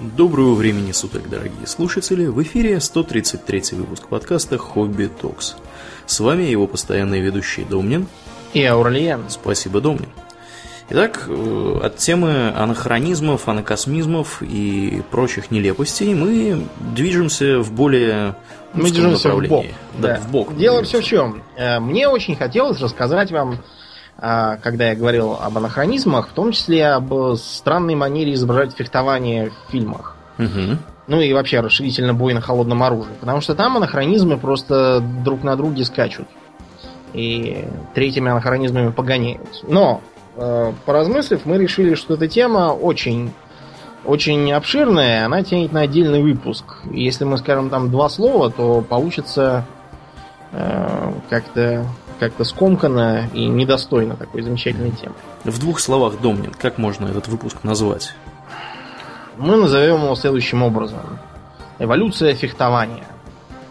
Доброго времени суток, дорогие слушатели! В эфире 133 выпуск подкаста «Хобби Токс». С вами его постоянный ведущий Домнин. И Аурлиен. Спасибо, Домнин. Итак, э, от темы анахронизмов, анакосмизмов и прочих нелепостей мы движемся в более мы движемся в бок. Да, да. в бок. Дело все в чем. Э, мне очень хотелось рассказать вам, когда я говорил об анахронизмах, в том числе об странной манере изображать фехтование в фильмах. Угу. Ну и вообще расширительно бой на холодном оружии. Потому что там анахронизмы просто друг на друге скачут. И третьими анахронизмами погоняют. Но Э, поразмыслив, мы решили, что эта тема очень, очень обширная, она тянет на отдельный выпуск. И если мы скажем там два слова, то получится э, как-то как-то скомканно и недостойно такой замечательной темы. В двух словах, Домнин, как можно этот выпуск назвать? Мы назовем его следующим образом. Эволюция фехтования.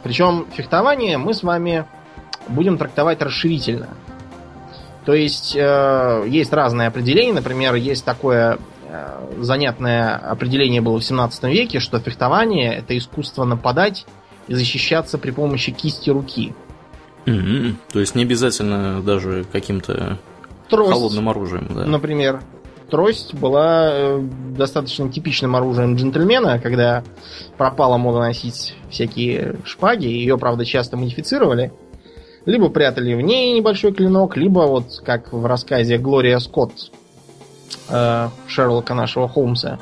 Причем фехтование мы с вами будем трактовать расширительно. То есть э, есть разные определения. Например, есть такое э, занятное определение было в 17 веке, что фехтование это искусство нападать и защищаться при помощи кисти руки. Mm-hmm. То есть не обязательно даже каким-то Трость, холодным оружием, да. Например, трость была э, достаточно типичным оружием джентльмена, когда пропала мода носить всякие шпаги, ее, правда, часто модифицировали. Либо прятали в ней небольшой клинок, либо вот как в рассказе Глория Скотт э, Шерлока нашего Холмса.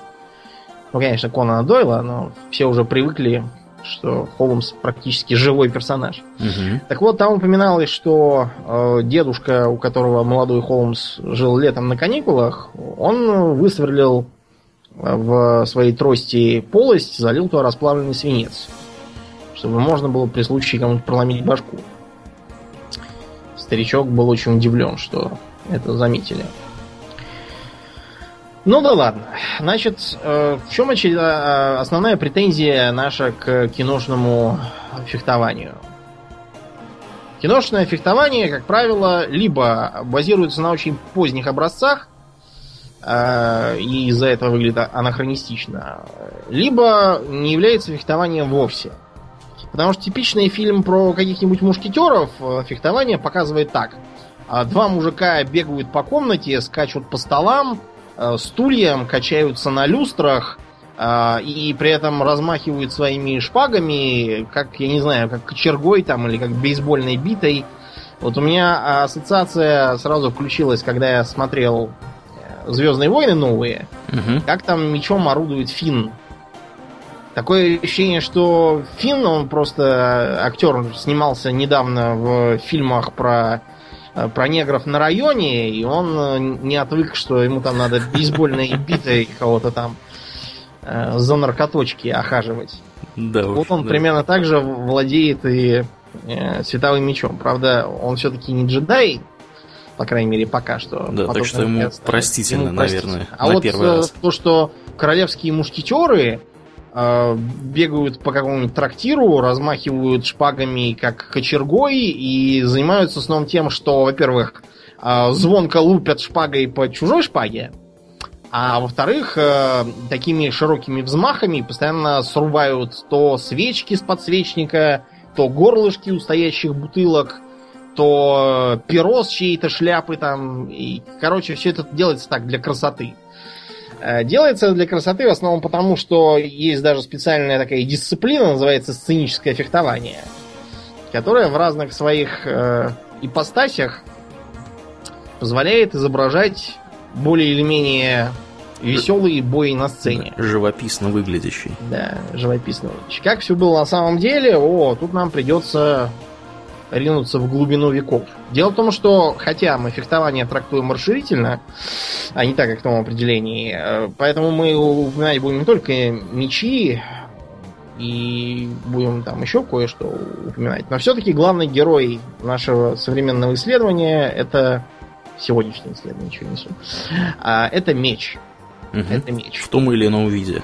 Ну, конечно, Конана Дойла, но все уже привыкли, что Холмс практически живой персонаж. Угу. Так вот, там упоминалось, что э, дедушка, у которого молодой Холмс жил летом на каникулах, он высверлил в своей трости полость, залил туда расплавленный свинец, чтобы можно было при случае кому-то проломить башку. Старичок был очень удивлен, что это заметили. Ну да ладно. Значит, э, в чем э, основная претензия наша к киношному фехтованию? Киношное фехтование, как правило, либо базируется на очень поздних образцах, э, и из-за этого выглядит анахронистично, либо не является фехтованием вовсе. Потому что типичный фильм про каких-нибудь мушкетеров фехтование показывает так. А, два мужика бегают по комнате, скачут по столам, стульям, качаются на люстрах, э, и при этом размахивают своими шпагами, как, я не знаю, как кочергой там или как бейсбольной битой. Вот у меня ассоциация сразу включилась, когда я смотрел Звездные войны новые, угу. как там мечом орудует Финн Такое ощущение, что Финн, он просто актер, снимался недавно в фильмах про э, про негров на районе, и он э, не отвык, что ему там надо бейсбольной битой кого-то там э, за наркоточки охаживать. Да вот уж, он да. примерно так же владеет и э, световым мечом. Правда, он все-таки не джедай, по крайней мере, пока что. Да, так что ему простительно, ему простительно, наверное, а на вот первый раз. то, что королевские мушкетеры Э, бегают по какому-нибудь трактиру, размахивают шпагами как кочергой и занимаются снова тем, что, во-первых, э, звонко лупят шпагой по чужой шпаге, а во-вторых, э, такими широкими взмахами постоянно срубают то свечки с подсвечника, то горлышки у стоящих бутылок, то перо с чьей-то шляпы там. И, короче, все это делается так для красоты. Э, делается для красоты в основном потому, что есть даже специальная такая дисциплина, называется сценическое фехтование, которая в разных своих э, ипостасях позволяет изображать более или менее веселые бои на сцене. Живописно выглядящий. Да, живописно выглядящий. Как все было на самом деле, о, тут нам придется ринуться в глубину веков. Дело в том, что хотя мы фехтование трактуем расширительно, а не так, как в том определении, э, поэтому мы упоминать будем не только мечи, и будем там еще кое-что упоминать. Но все-таки главный герой нашего современного исследования это сегодняшнее исследование, ничего несу. А, это меч. Угу. Это меч. В том или ином виде.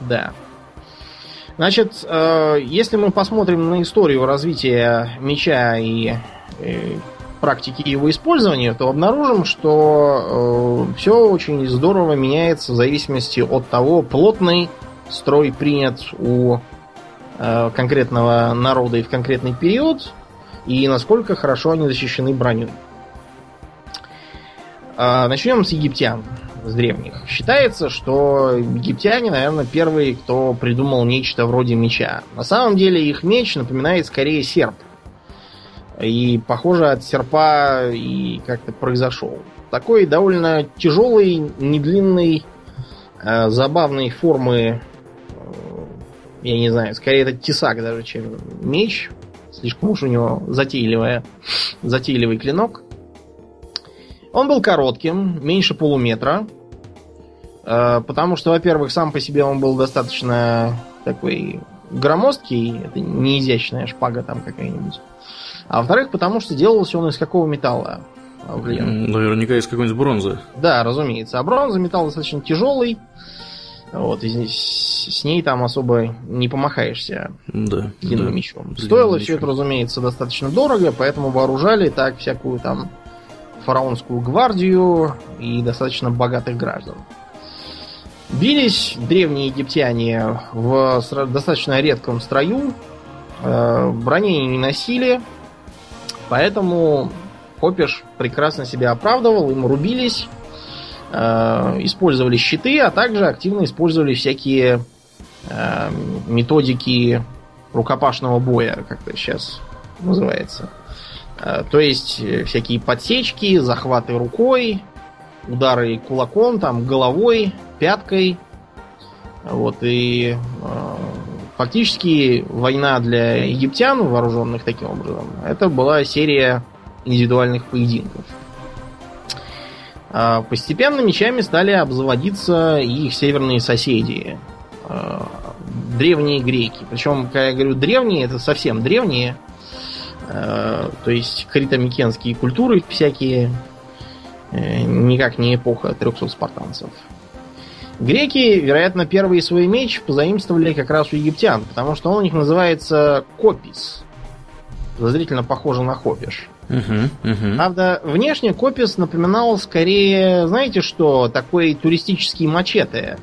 Да. Значит, э, если мы посмотрим на историю развития меча и, и практики его использования, то обнаружим, что э, все очень здорово меняется в зависимости от того, плотный строй принят у э, конкретного народа и в конкретный период, и насколько хорошо они защищены броней. Э, начнем с египтян, с древних. Считается, что египтяне, наверное, первые, кто придумал нечто вроде меча. На самом деле их меч напоминает скорее серп. И, похоже, от серпа и как-то произошел. Такой довольно тяжелый, недлинный, э, забавной формы, э, я не знаю, скорее это тесак даже, чем меч. Слишком уж у него затейливая, затейливый клинок. Он был коротким, меньше полуметра. Э, потому что, во-первых, сам по себе он был достаточно такой громоздкий. Это не изящная шпага там какая-нибудь. А во-вторых, потому что делался он из какого металла? Блин. Наверняка из какой-нибудь бронзы. Да, разумеется. А бронза металл достаточно тяжелый. Вот, и с ней там особо не помахаешься да, длинным да. мечом. Стоило все это, разумеется, достаточно дорого, поэтому вооружали так всякую там фараонскую гвардию и достаточно богатых граждан. Бились древние египтяне в достаточно редком строю, э, брони не носили, поэтому Копиш прекрасно себя оправдывал, им рубились, э, использовали щиты, а также активно использовали всякие э, методики рукопашного боя, как это сейчас называется. Э, то есть э, всякие подсечки, захваты рукой, удары кулаком, там, головой, пяткой. Вот, и э, фактически война для египтян, вооруженных таким образом, это была серия индивидуальных поединков. А постепенно мечами стали обзаводиться и их северные соседи. А, древние греки. Причем, когда я говорю древние, это совсем древние. То есть критомикенские культуры всякие. Э, никак не эпоха 300 спартанцев. Греки, вероятно, первый свой меч позаимствовали как раз у египтян, потому что он у них называется копис. Подозрительно похоже на хопиш. Угу, угу. Правда, внешне Копис напоминал скорее, знаете что, такой туристический мачете,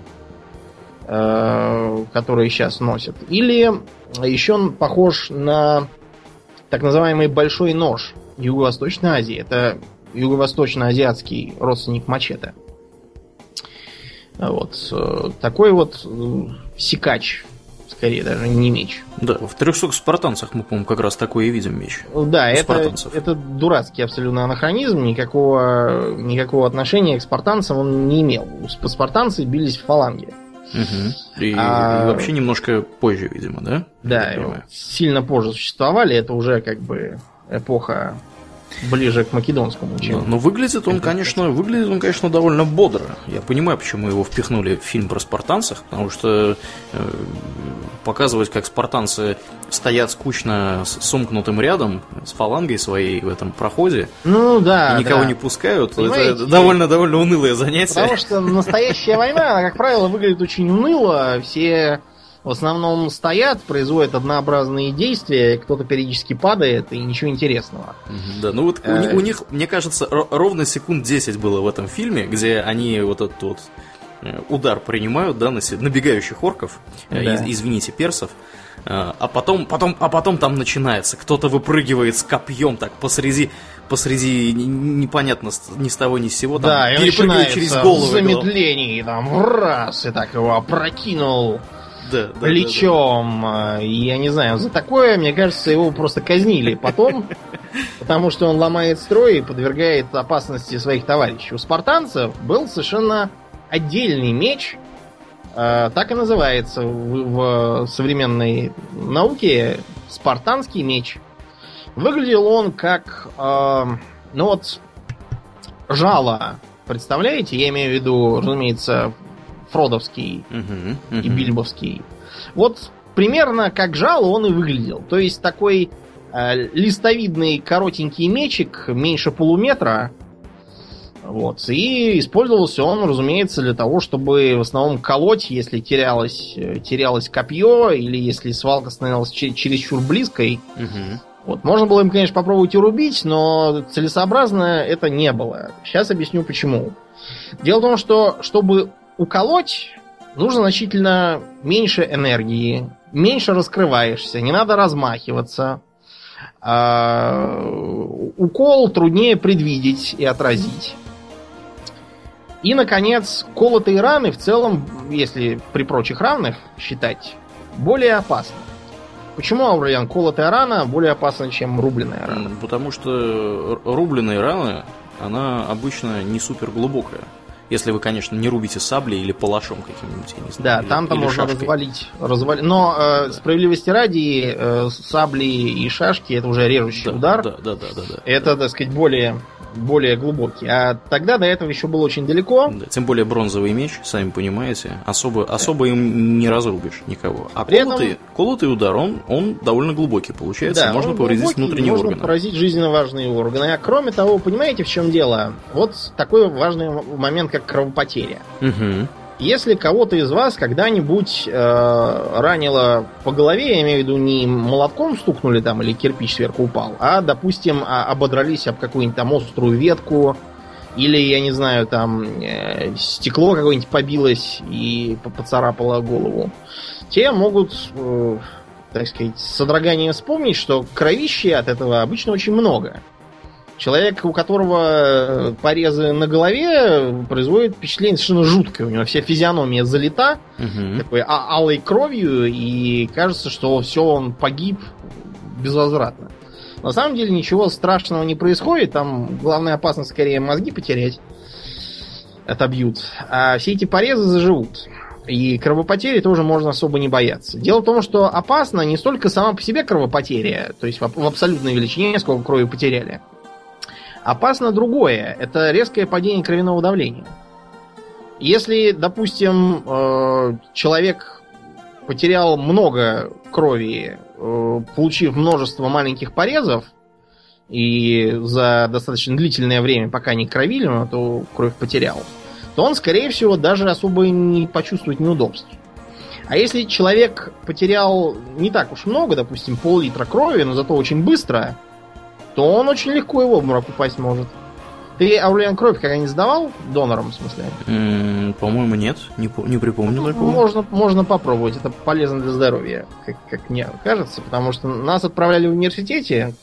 э, который сейчас носят. Или еще он похож на так называемый большой нож Юго-Восточной Азии. Это юго-восточно-азиатский родственник мачете. Вот. Э, такой вот э, секач скорее даже не меч. Да, в 300 спартанцах мы, по-моему, как раз такой и видим меч. Да, это, это дурацкий абсолютно анахронизм, никакого, никакого отношения к спартанцам он не имел. Спартанцы бились в фаланге. Угу. И, а... и вообще немножко позже, видимо, да? Да, сильно позже существовали, это уже как бы эпоха ближе к македонскому, чем. Да, но выглядит он, конечно, выглядит он, конечно, довольно бодро. Я понимаю, почему его впихнули в фильм про спартанцев, потому что э, показывать, как спартанцы стоят скучно с сомкнутым рядом с фалангой своей в этом проходе. Ну да. И никого да. не пускают. Понимаете? Это довольно довольно унылое занятие. Потому что настоящая война, она, как правило, выглядит очень уныло. Все в основном стоят, производят однообразные действия, кто-то периодически падает, и ничего интересного. Да, ну вот у, э. у них, мне кажется, ровно секунд 10 было в этом фильме, где они вот этот вот э, удар принимают, да, на набегающих орков, э, да. извините, персов, а потом, потом, а потом там начинается, кто-то выпрыгивает с копьем так посреди, посреди непонятно ни с того ни с сего, там, да, перепрыгивает через голову. замедление, там, в раз, и так его опрокинул да, да, плечом. Да, да. Я не знаю, за такое, мне кажется, его просто казнили потом, потому что он ломает строй и подвергает опасности своих товарищей. У спартанцев был совершенно отдельный меч, э, так и называется в, современной науке спартанский меч. Выглядел он как, э, ну вот, жало. Представляете? Я имею в виду, разумеется, Фродовский uh-huh, uh-huh. и Бильбовский. Вот примерно как жало он и выглядел. То есть такой э, листовидный коротенький мечик, меньше полуметра. Вот. И использовался он, разумеется, для того, чтобы в основном колоть, если терялось, э, терялось копье, или если свалка становилась чересчур близкой. Угу. Вот. Можно было им, конечно, попробовать урубить, но целесообразно это не было. Сейчас объясню почему. Дело в том, что чтобы уколоть нужно значительно меньше энергии, меньше раскрываешься, не надо размахиваться. А, укол труднее предвидеть и отразить. И, наконец, колотые раны в целом, если при прочих равных считать, более опасны. Почему, Аурлиан, колотая рана более опасна, чем рубленая рана? Потому что рубленые раны, она обычно не супер глубокая. Если вы, конечно, не рубите саблей или палашом каким-нибудь, я не знаю. Да, там-то можно шашкой. развалить, развалить. Но э, справедливости ради, э, сабли и шашки это уже режущий да, удар. Да, да, да, да, да. Это, так сказать, более более глубокий. А тогда до этого еще было очень далеко. Да, тем более бронзовый меч, сами понимаете, особо, да. особо им не разрубишь никого. А При колотый, этом... колотый удар, он, он довольно глубокий получается, да, можно повредить глубокий, внутренние можно органы. поразить жизненно важные органы. А кроме того, понимаете, в чем дело? Вот такой важный момент, как кровопотеря. Угу. Если кого-то из вас когда-нибудь э, ранило по голове, я имею в виду не молотком стукнули там или кирпич сверху упал, а, допустим, а, ободрались об какую-нибудь там острую ветку, или, я не знаю, там э, стекло какое-нибудь побилось и поцарапало голову, те могут, э, так сказать, с содроганием вспомнить, что кровищи от этого обычно очень много. Человек, у которого э, порезы на голове, производит впечатление совершенно жуткое. У него вся физиономия залита, угу. такой а алой кровью, и кажется, что все, он погиб безвозвратно. На самом деле ничего страшного не происходит, там главная опасность скорее мозги потерять отобьют. А все эти порезы заживут. И кровопотери тоже можно особо не бояться. Дело в том, что опасно не столько сама по себе кровопотеря, то есть в абсолютной величине, сколько крови потеряли, Опасно другое. Это резкое падение кровяного давления. Если, допустим, э, человек потерял много крови, э, получив множество маленьких порезов, и за достаточно длительное время, пока не кровили, он эту кровь потерял, то он, скорее всего, даже особо не почувствует неудобств. А если человек потерял не так уж много, допустим, пол-литра крови, но зато очень быстро, то он очень легко его в обморок упасть может. Ты Аурлиан кровь когда-нибудь сдавал донором, в смысле? Mm, по-моему, нет. Не, не припомню такого. Можно, можно попробовать. Это полезно для здоровья, как, как мне кажется. Потому что нас отправляли в университете.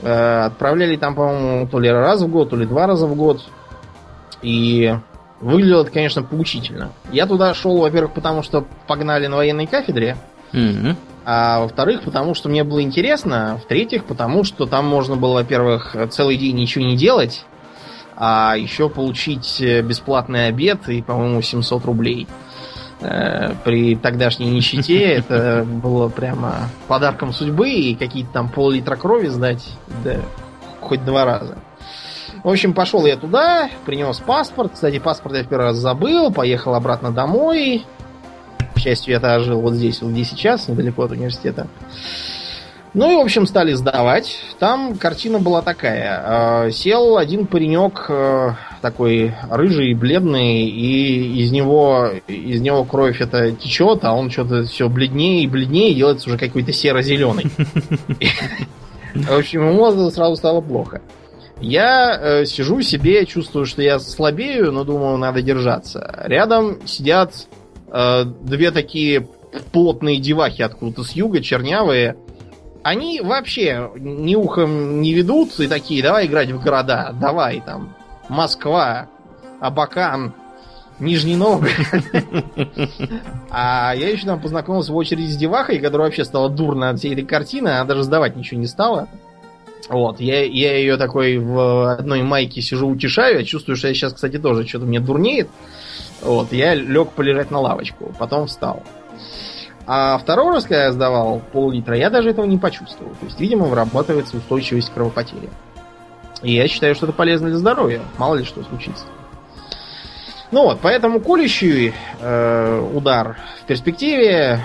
Э, отправляли там, по-моему, то ли раз в год, то ли два раза в год. И выглядело это, конечно, поучительно. Я туда шел, во-первых, потому что погнали на военной кафедре. Mm-hmm. А во-вторых, потому что мне было интересно. В-третьих, потому что там можно было, во-первых, целый день ничего не делать, а еще получить э, бесплатный обед и, по-моему, 700 рублей. Э, при тогдашней нищете это было прямо подарком судьбы и какие-то там пол-литра крови сдать, да, хоть два раза. В общем, пошел я туда, принес паспорт. Кстати, паспорт я в первый раз забыл, поехал обратно домой. К счастью, я жил вот здесь, вот где сейчас, недалеко от университета. Ну и, в общем, стали сдавать. Там картина была такая. Э, сел один паренек э, такой рыжий, бледный, и из него, из него кровь это течет, а он что-то все бледнее и бледнее, и делается уже какой-то серо-зеленый. В общем, ему сразу стало плохо. Я э, сижу себе, чувствую, что я слабею, но думаю, надо держаться. Рядом сидят две такие плотные девахи откуда-то с юга, чернявые. Они вообще ни ухом не ведут и такие, давай играть в города, давай там, Москва, Абакан, Нижний Новгород. А я еще там познакомился в очереди с девахой, которая вообще стала дурно от всей этой картины, она даже сдавать ничего не стала. Вот, я, я ее такой в одной майке сижу, утешаю, я чувствую, что я сейчас, кстати, тоже что-то мне дурнеет. Вот, я лег полежать на лавочку, потом встал. А второй раз, когда я сдавал пол-литра, я даже этого не почувствовал. То есть, видимо, вырабатывается устойчивость к кровопотере. И я считаю, что это полезно для здоровья. Мало ли что случится. Ну вот, поэтому колющий э, удар в перспективе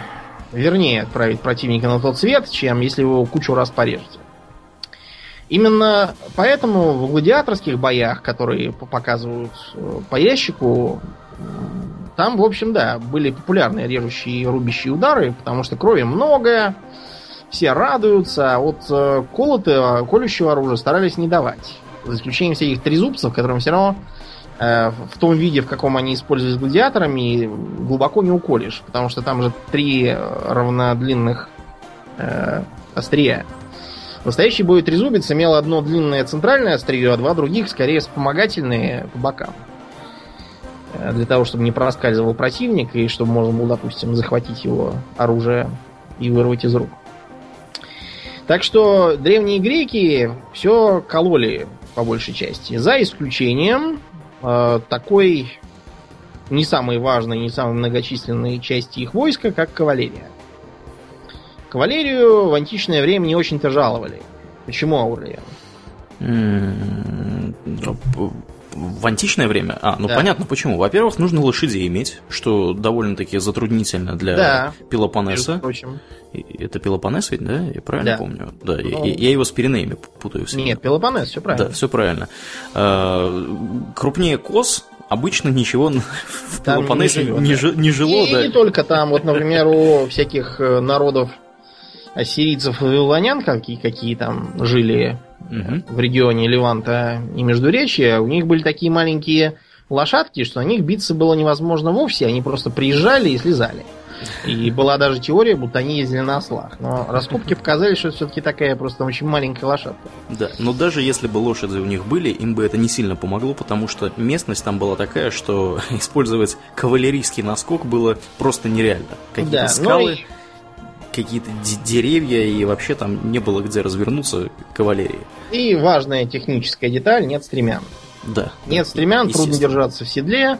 вернее отправить противника на тот свет, чем если его кучу раз порежете. Именно поэтому в гладиаторских боях, которые показывают э, по ящику, там, в общем, да, были популярные режущие и рубящие удары, потому что крови много, все радуются, а от э, колотого, колющего оружия старались не давать. За исключением всяких трезубцев, которым все равно э, в том виде, в каком они использовались гладиаторами, глубоко не уколешь, потому что там же три равнодлинных э, острия. Настоящий бой трезубец имел одно длинное центральное острие, а два других скорее вспомогательные по бокам. Э, для того, чтобы не проскальзывал противник и чтобы можно было, допустим, захватить его оружие и вырвать из рук. Так что древние греки все кололи по большей части. За исключением э, такой не самой важной, не самой многочисленной части их войска, как кавалерия. Кавалерию в античное время не очень-то жаловали. Почему, Аурлиан? В античное время? А, ну да. понятно почему. Во-первых, нужно лошадей иметь, что довольно-таки затруднительно для да. Пелопоннеса. Это Пелопонес ведь, да? Я правильно да. помню? Да, ну... я, я его с Пиренеями путаю всегда. Нет, Пелопонес, все правильно. Да, все правильно. А, крупнее Кос обычно ничего в Пелопоннесе не, не, да. не жило. И, да. и не только там, вот, например, у всяких э, народов ассирийцев и вавилонян, какие, какие там жили угу. в регионе Леванта и Междуречия, у них были такие маленькие лошадки, что на них биться было невозможно вовсе, они просто приезжали и слезали. И была даже теория, будто они ездили на ослах. Но раскопки показали, что это все-таки такая просто очень маленькая лошадка. Да, но даже если бы лошади у них были, им бы это не сильно помогло, потому что местность там была такая, что использовать кавалерийский наскок было просто нереально. Какие-то да, скалы... И какие-то деревья, и вообще там не было где развернуться кавалерии. И важная техническая деталь, нет стремян. Да. Нет стремян, трудно держаться в седле.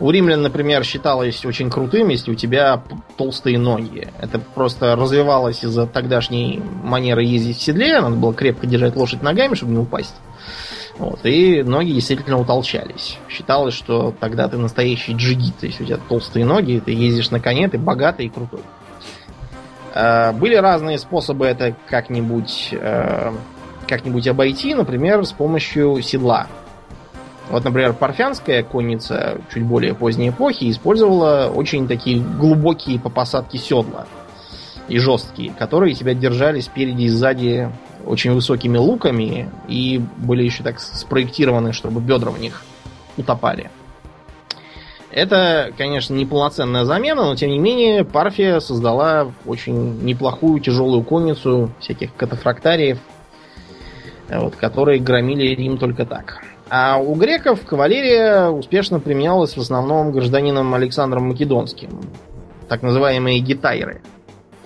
У римлян, например, считалось очень крутым, если у тебя толстые ноги. Это просто развивалось из-за тогдашней манеры ездить в седле. Надо было крепко держать лошадь ногами, чтобы не упасть. Вот, и ноги действительно утолчались. Считалось, что тогда ты настоящий джигит. То есть у тебя толстые ноги, ты ездишь на коне, ты богатый и крутой. Э, были разные способы это как-нибудь э, как-нибудь обойти, например, с помощью седла. Вот, например, парфянская конница чуть более поздней эпохи использовала очень такие глубокие по посадке седла и жесткие, которые тебя держали спереди и сзади очень высокими луками и были еще так спроектированы, чтобы бедра в них утопали. Это, конечно, не полноценная замена, но тем не менее Парфия создала очень неплохую тяжелую конницу всяких катафрактариев, вот, которые громили Рим только так. А у греков кавалерия успешно применялась в основном гражданином Александром Македонским, так называемые гитайры.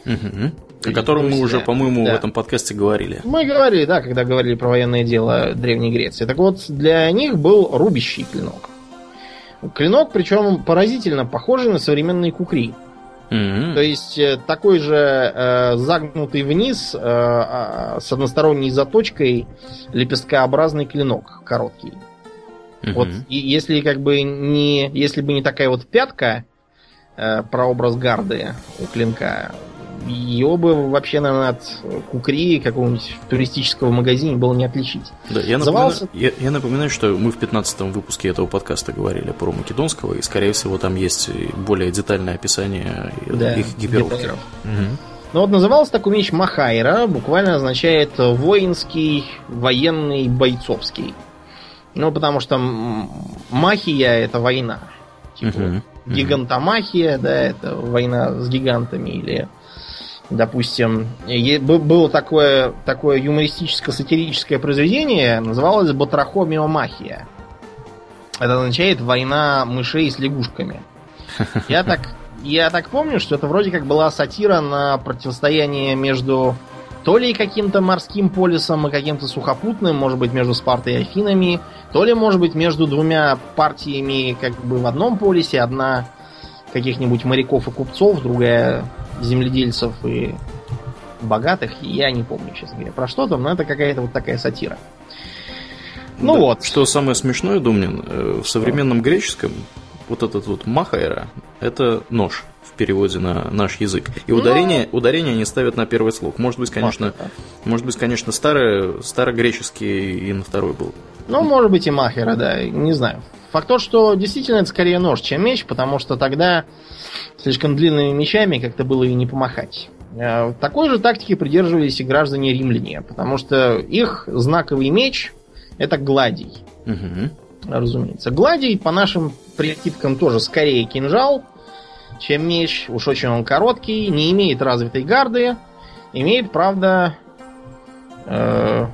Угу. О котором мы уже, по-моему, да. в этом подкасте говорили. Мы говорили, да, когда говорили про военное дело Древней Греции. Так вот, для них был рубящий клинок. Клинок, причем поразительно похожий на современные кукри. Mm-hmm. То есть э, такой же э, загнутый вниз э, э, с односторонней заточкой лепесткообразный клинок короткий. Mm-hmm. Вот и если как бы не если бы не такая вот пятка э, прообраз гарды у клинка, ее бы вообще, наверное, от кукри какого-нибудь туристического магазина было не отличить. Да, я, Назывался... напоминаю, я, я напоминаю, что мы в 15 выпуске этого подкаста говорили про Македонского, и, скорее всего, там есть более детальное описание да, их гиперовки. Угу. Ну вот назывался такой меч Махайра, буквально означает воинский, военный, бойцовский. Ну, потому что махия это война. Типа угу. гигантомахия, да, это война с гигантами или Допустим, было такое, такое юмористическое-сатирическое произведение, называлось «Батрахомиомахия». Это означает «война мышей с лягушками». Я так, я так помню, что это вроде как была сатира на противостояние между то ли каким-то морским полисом и каким-то сухопутным, может быть, между Спартой и Афинами, то ли, может быть, между двумя партиями как бы в одном полисе, одна каких-нибудь моряков и купцов, другая земледельцев и богатых, я не помню, честно говоря, про что там, но это какая-то вот такая сатира. Ну да, вот. Что самое смешное, Думнин, э, в современном греческом вот этот вот махайра – это нож в переводе на наш язык. И ну, ударение, ударение они ставят на первый слог. Может быть, конечно, Махера. может быть, конечно, старый, старогреческий и на второй был. Ну, может быть, и махера, да, не знаю. Факт то, что действительно это скорее нож, чем меч, потому что тогда слишком длинными мечами как-то было и не помахать. Э, такой же тактики придерживались и граждане римляне, потому что их знаковый меч это гладий. Угу. разумеется. Гладий, по нашим прикидкам, тоже скорее кинжал, чем меч. Уж очень он короткий, не имеет развитой гарды. Имеет, правда, э,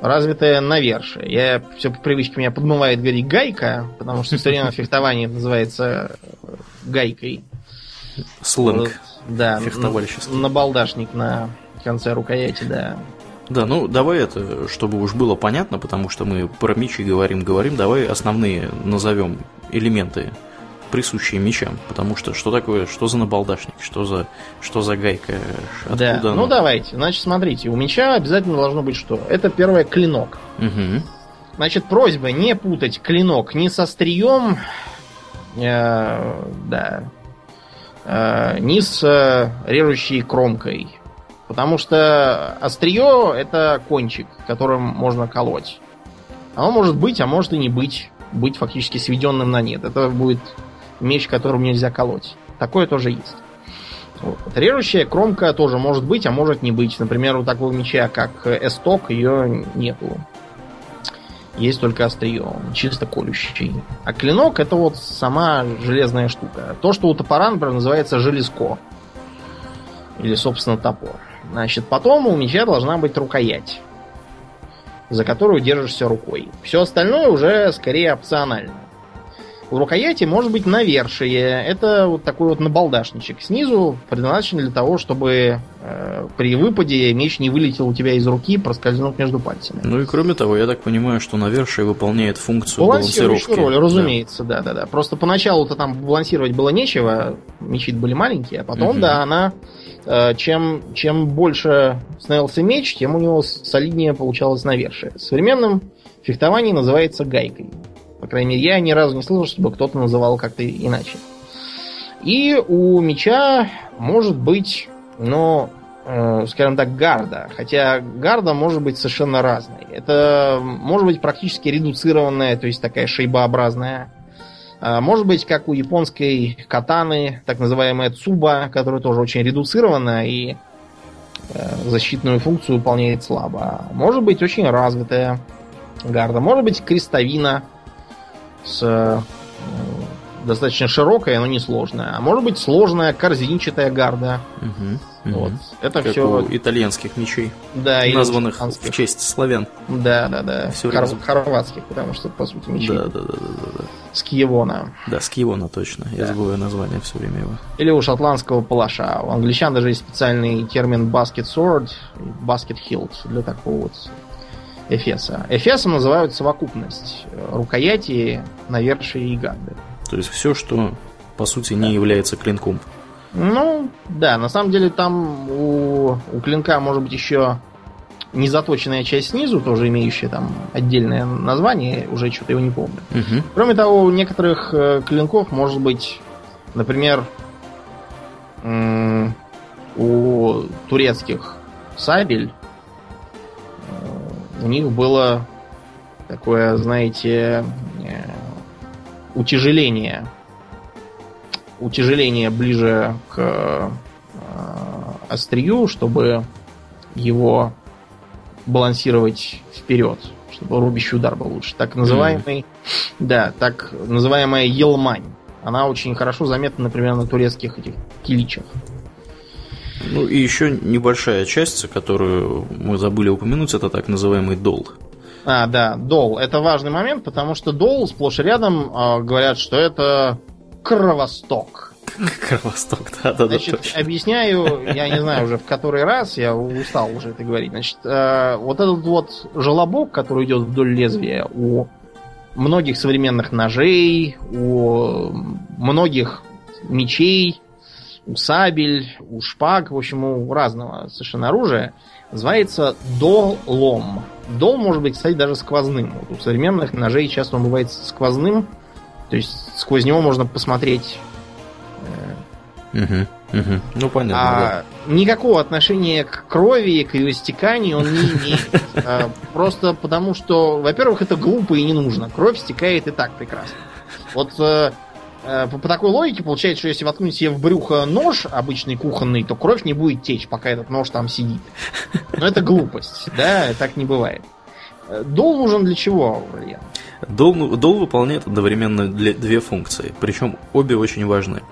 развитое навершие. Я все по привычке меня подмывает говорить гайка, потому что в современном фехтовании называется э, гайкой. Сленг. Вот, да, набалдашник на конце рукояти, да. Да, ну давай это, чтобы уж было понятно, потому что мы про мечи говорим, говорим, давай основные назовем элементы, присущие мечам, потому что что такое, что за набалдашник, что за, что за гайка, откуда да. оно? Ну давайте, значит, смотрите, у меча обязательно должно быть что? Это первое клинок. Угу. Значит, просьба не путать клинок ни со стрием, э, да, э, ни с э, режущей кромкой. Потому что острие это кончик, которым можно колоть. Оно может быть, а может и не быть. Быть фактически сведенным на нет. Это будет меч, которым нельзя колоть. Такое тоже есть. Вот. Режущая кромка тоже может быть, а может не быть. Например, у такого меча, как Эсток, ее нету. Есть только острие, чисто колющий. А клинок это вот сама железная штука. То, что у топора, например, называется железко. Или, собственно, топор. Значит, потом у меча должна быть рукоять, за которую держишься рукой. Все остальное уже скорее опционально. У рукояти может быть навершие. Это вот такой вот набалдашничек. Снизу предназначен для того, чтобы э, при выпаде меч не вылетел у тебя из руки, проскользнув между пальцами. Ну и кроме того, я так понимаю, что навершие выполняет функцию балансировки. роль, разумеется, да, да, да. Просто поначалу-то там балансировать было нечего, мечи были маленькие, а потом, угу. да, она Э, чем, чем больше становился меч, тем у него солиднее получалось навершие. В современном фехтовании называется гайкой. По крайней мере, я ни разу не слышал, чтобы кто-то называл как-то иначе. И у меча может быть, ну, э, скажем так, гарда. Хотя гарда может быть совершенно разной. Это может быть практически редуцированная, то есть такая шейбообразная а, может быть, как у японской катаны, так называемая цуба, которая тоже очень редуцирована и э, защитную функцию выполняет слабо. Может быть, очень развитая гарда. Может быть, крестовина с э, достаточно широкая, но не сложная. А может быть, сложная корзинчатая гарда. Угу. Вот. Это как все у итальянских мечей, да, названных в честь славян. Да, да, да. Все Хор- хорватских, потому что по сути мечи. Да, да, да, да, да. С Киевона. Да, с Киевона точно. Да. Я забываю название все время его. Или у шотландского палаша. У англичан даже есть специальный термин basket sword, basket hilt для такого вот эфеса. Эфесом называют совокупность рукояти, навершия и гарды. То есть все, что по сути не является клинком. Ну, да, на самом деле там у, у клинка может быть еще незаточенная часть снизу, тоже имеющая там отдельное название, уже что-то его не помню. Угу. Кроме того, у некоторых э, клинков может быть, например, у турецких сабель э, у них было такое, знаете, э, утяжеление утяжеление ближе к э, острию, чтобы его балансировать вперед, чтобы рубящий удар был лучше. Так называемый, mm. да, так называемая елмань. Она очень хорошо заметна, например, на турецких этих киличах. Ну и еще небольшая часть, которую мы забыли упомянуть, это так называемый дол. А, да, дол. Это важный момент, потому что дол сплошь и рядом э, говорят, что это Кровосток. Кровосток, да, да, Значит, да, объясняю, я не знаю уже в который раз, я устал уже это говорить. Значит, э, вот этот вот желобок, который идет вдоль лезвия у многих современных ножей, у многих мечей, у сабель, у шпаг, в общем, у разного совершенно оружия, называется долом. Дол может быть, кстати, даже сквозным. Вот у современных ножей часто он бывает сквозным, то есть сквозь него можно посмотреть. Угу, угу. Ну понятно. А да. никакого отношения к крови, к ее стеканию он не имеет. А, просто потому что, во-первых, это глупо и не нужно. Кровь стекает и так прекрасно. Вот э, э, по, такой логике получается, что если воткнуть себе в брюхо нож обычный кухонный, то кровь не будет течь, пока этот нож там сидит. Но это глупость, да, так не бывает. Дол нужен для чего, Илья? Дол, дол выполняет одновременно для, две функции, причем обе очень важны.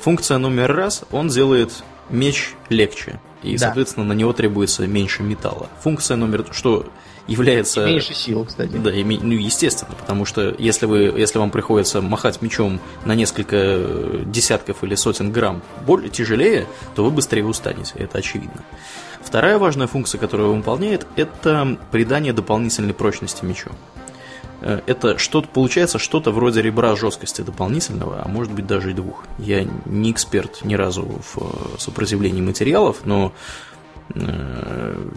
Функция номер раз, он делает меч легче, и, да. соответственно, на него требуется меньше металла. Функция номер, что является... И меньше сил, кстати. Да, и, ну, естественно, потому что если, вы, если вам приходится махать мечом на несколько десятков или сотен грамм более тяжелее, то вы быстрее устанете, это очевидно. Вторая важная функция, которую он выполняет, это придание дополнительной прочности мечу. Э, это что-то получается что-то вроде ребра жесткости дополнительного, а может быть даже и двух. Я не эксперт ни разу в э, сопротивлении материалов, но Э,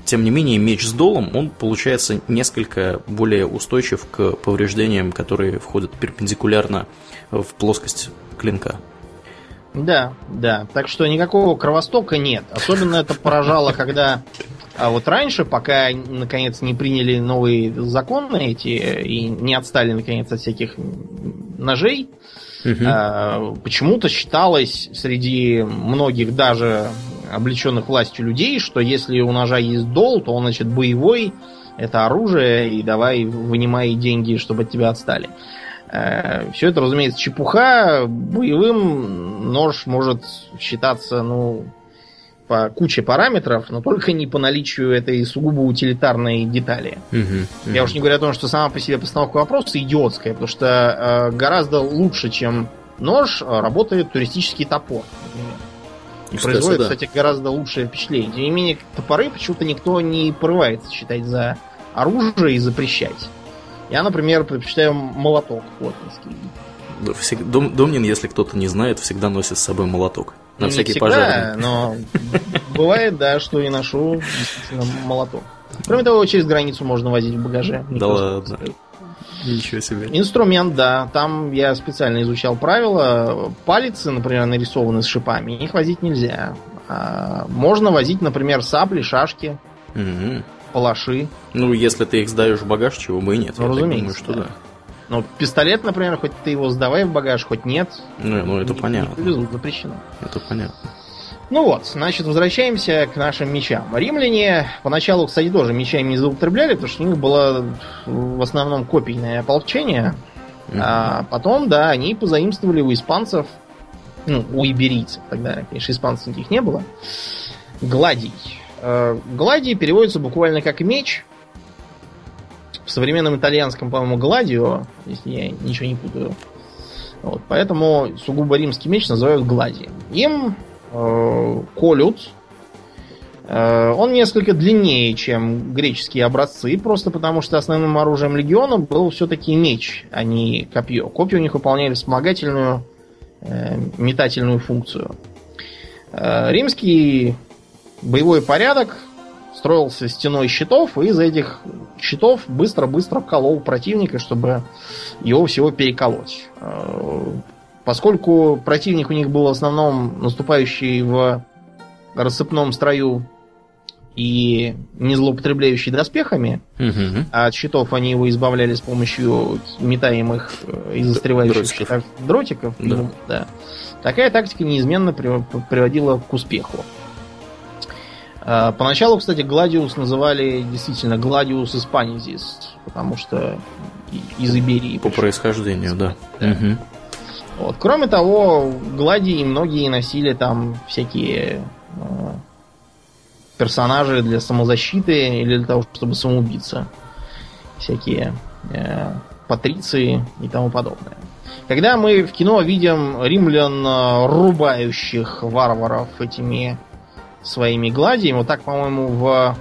тем не менее, меч с долом, он получается несколько более устойчив к повреждениям, которые входят перпендикулярно в плоскость клинка. Да, да. Так что никакого кровостока нет. Особенно это поражало, когда а вот раньше, пока наконец не приняли новые законы эти и не отстали наконец от всяких ножей, угу. почему-то считалось среди многих даже облеченных властью людей, что если у ножа есть дол, то он, значит, боевой, это оружие, и давай вынимай деньги, чтобы от тебя отстали. Э, Все это, разумеется, чепуха. Боевым нож может считаться, ну, по куче параметров, но только не по наличию этой сугубо утилитарной детали. Угу, угу. Я уж не говорю о том, что сама по себе постановка вопроса идиотская, потому что э, гораздо лучше, чем нож, работает туристический топор, например. И кстати, производит, да. кстати, гораздо лучшее впечатление. Тем не менее, топоры почему-то никто не порывается считать за оружие и запрещать. Я, например, предпочитаю молоток плотницкий. Дом, Домнин, если кто-то не знает, всегда носит с собой молоток. На не всякий всегда, пожарный. но бывает, да, что и ношу действительно молоток. Кроме того, через границу можно возить в багаже. Да ладно. Ничего себе. Инструмент, да. Там я специально изучал правила. Палицы, например, нарисованы с шипами. Их возить нельзя. А можно возить, например, сапли, шашки, угу. палаши. Ну, если ты их сдаешь в багаж, чего бы и нет. Ну, я разумеется. Думаю, что да. Ну, пистолет, например, хоть ты его сдавай в багаж, хоть нет. Ну, ну это не, понятно. Не повезут, запрещено. Это понятно. Ну вот, значит, возвращаемся к нашим мечам. Римляне поначалу, кстати, тоже мечами не злоупотребляли, потому что у них было в основном копийное ополчение. Mm-hmm. А потом, да, они позаимствовали у испанцев, ну, у иберийцев, тогда, конечно, испанцев никаких не было, гладий. Э, гладий переводится буквально как меч. В современном итальянском, по-моему, гладио, если я ничего не путаю. Вот, поэтому сугубо римский меч называют гладием. Им колют. Э, он несколько длиннее, чем греческие образцы, просто потому что основным оружием легиона был все-таки меч, а не копье. Копья у них выполняли вспомогательную э, метательную функцию. Римский боевой порядок строился стеной щитов, и из этих щитов быстро-быстро колол противника, чтобы его всего переколоть. Поскольку противник у них был в основном наступающий в рассыпном строю и не злоупотребляющий доспехами, угу. а от щитов они его избавляли с помощью метаемых э, и застревающих дротиков. дротиков да. Ну, да. Такая тактика неизменно приводила к успеху. А, поначалу, кстати, Гладиус называли действительно Гладиус Испанизис, потому что из Иберии. По происхождению, да. да. Угу. Вот. Кроме того, глади многие носили там всякие э, персонажи для самозащиты или для того, чтобы самоубиться. Всякие э, патриции и тому подобное. Когда мы в кино видим римлян, э, рубающих варваров этими своими гладиями, вот так, по-моему, в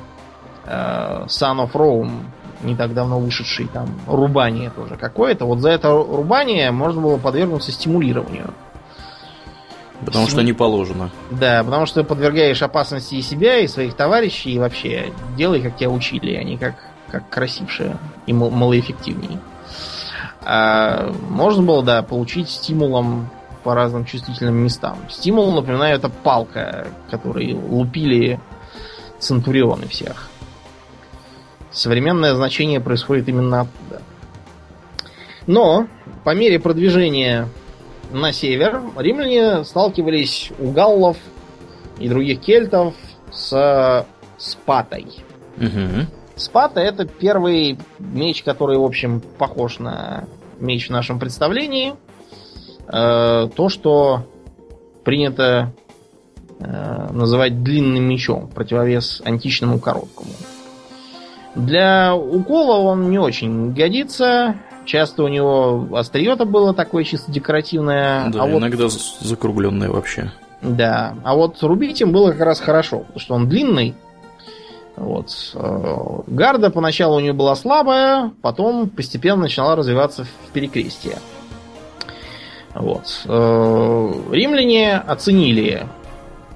э, Son of Rome не так давно вышедший там рубание тоже какое-то. Вот за это рубание можно было подвергнуться стимулированию. Потому что не положено. Да, потому что подвергаешь опасности и себя, и своих товарищей, и вообще делай, как тебя учили, а не как, как красивше и малоэффективнее. А можно было, да, получить стимулом по разным чувствительным местам. Стимул, напоминаю, это палка, которой лупили центурионы всех. Современное значение происходит именно оттуда. Но по мере продвижения на север римляне сталкивались у галлов и других кельтов с Спатой. Угу. Спата это первый меч, который, в общем, похож на меч в нашем представлении. Э, то, что принято э, называть длинным мечом, противовес античному короткому. Для укола он не очень годится. Часто у него острие-то было такое чисто декоративное. Да, а иногда вот... закругленное вообще. Да, а вот рубить им было как раз хорошо, потому что он длинный. Вот. Э, гарда поначалу у нее была слабая, потом постепенно начала развиваться в перекрестие. Вот. Э, римляне оценили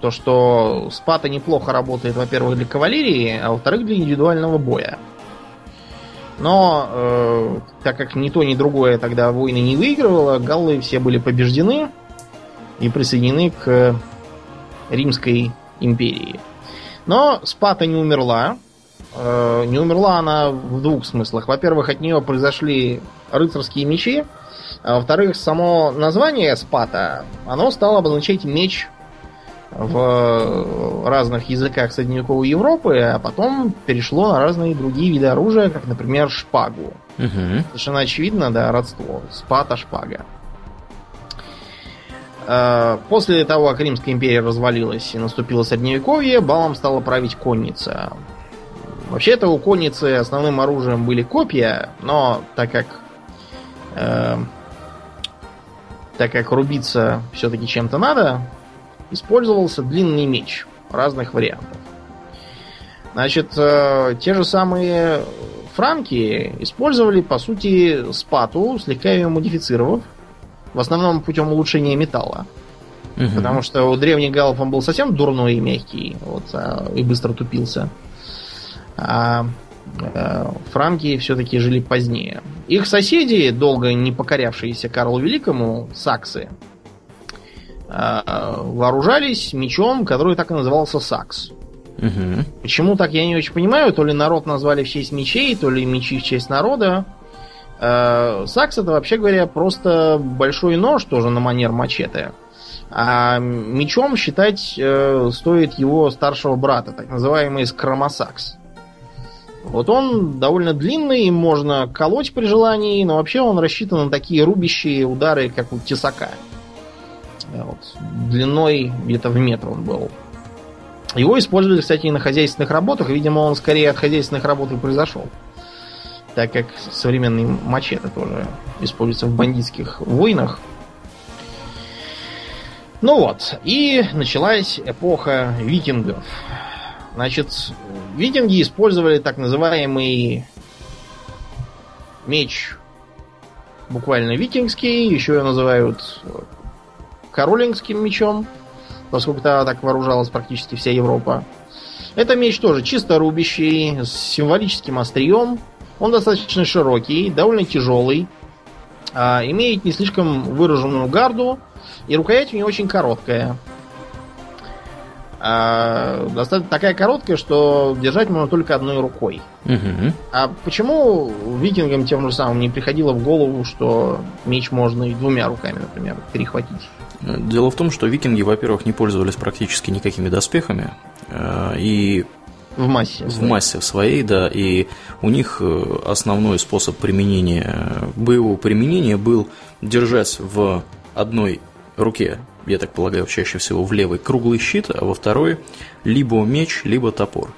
то, что спата неплохо работает, во-первых, для кавалерии, а во-вторых, для индивидуального боя. Но э, так как ни то, ни другое тогда войны не выигрывало, галлы все были побеждены и присоединены к Римской империи. Но Спата не умерла. Э, не умерла она в двух смыслах. Во-первых, от нее произошли рыцарские мечи, а во-вторых, само название Спата, оно стало обозначать меч в разных языках средневековой Европы, а потом перешло на разные другие виды оружия, как, например, шпагу. Угу. Совершенно очевидно, да, родство. Спата-шпага. А, после того, как Римская империя развалилась и наступило Средневековье, балом стала править конница. Вообще-то у конницы основным оружием были копья, но так как э, так как рубиться все-таки чем-то надо, использовался длинный меч разных вариантов. Значит, э, те же самые франки использовали, по сути, спату, слегка ее модифицировав, в основном путем улучшения металла. Угу. Потому что у древних галлов он был совсем дурной и мягкий, вот, а, и быстро тупился. А Э, франки все-таки жили позднее. Их соседи, долго не покорявшиеся Карлу Великому, саксы, вооружались мечом, который так и назывался сакс. Угу. Почему так, я не очень понимаю. То ли народ назвали в честь мечей, то ли мечи в честь народа. Э, сакс это, вообще говоря, просто большой нож, тоже на манер мачете. А мечом считать стоит его старшего брата, так называемый скромосакс. Вот он довольно длинный, им можно колоть при желании, но вообще он рассчитан на такие рубящие удары, как у тесака. Вот. Длиной где-то в метр он был. Его использовали, кстати, и на хозяйственных работах. Видимо, он скорее от хозяйственных работ и произошел. Так как современный мачете тоже используется в бандитских войнах. Ну вот, и началась эпоха викингов. Значит, викинги использовали так называемый меч, буквально викингский, еще его называют королингским мечом, поскольку тогда так вооружалась практически вся Европа. Это меч тоже чисто рубящий, с символическим острием. Он достаточно широкий, довольно тяжелый, а, имеет не слишком выраженную гарду, и рукоять у него очень короткая. А, достаточно такая короткая, что держать можно только одной рукой. Угу. А почему викингам тем же самым не приходило в голову, что меч можно и двумя руками, например, перехватить? Дело в том, что викинги, во-первых, не пользовались практически никакими доспехами, э, и в массе. В массе своей, да. И у них э, основной способ применения, боевого применения был держать в одной руке я так полагаю, чаще всего в левый круглый щит, а во второй либо меч, либо топор.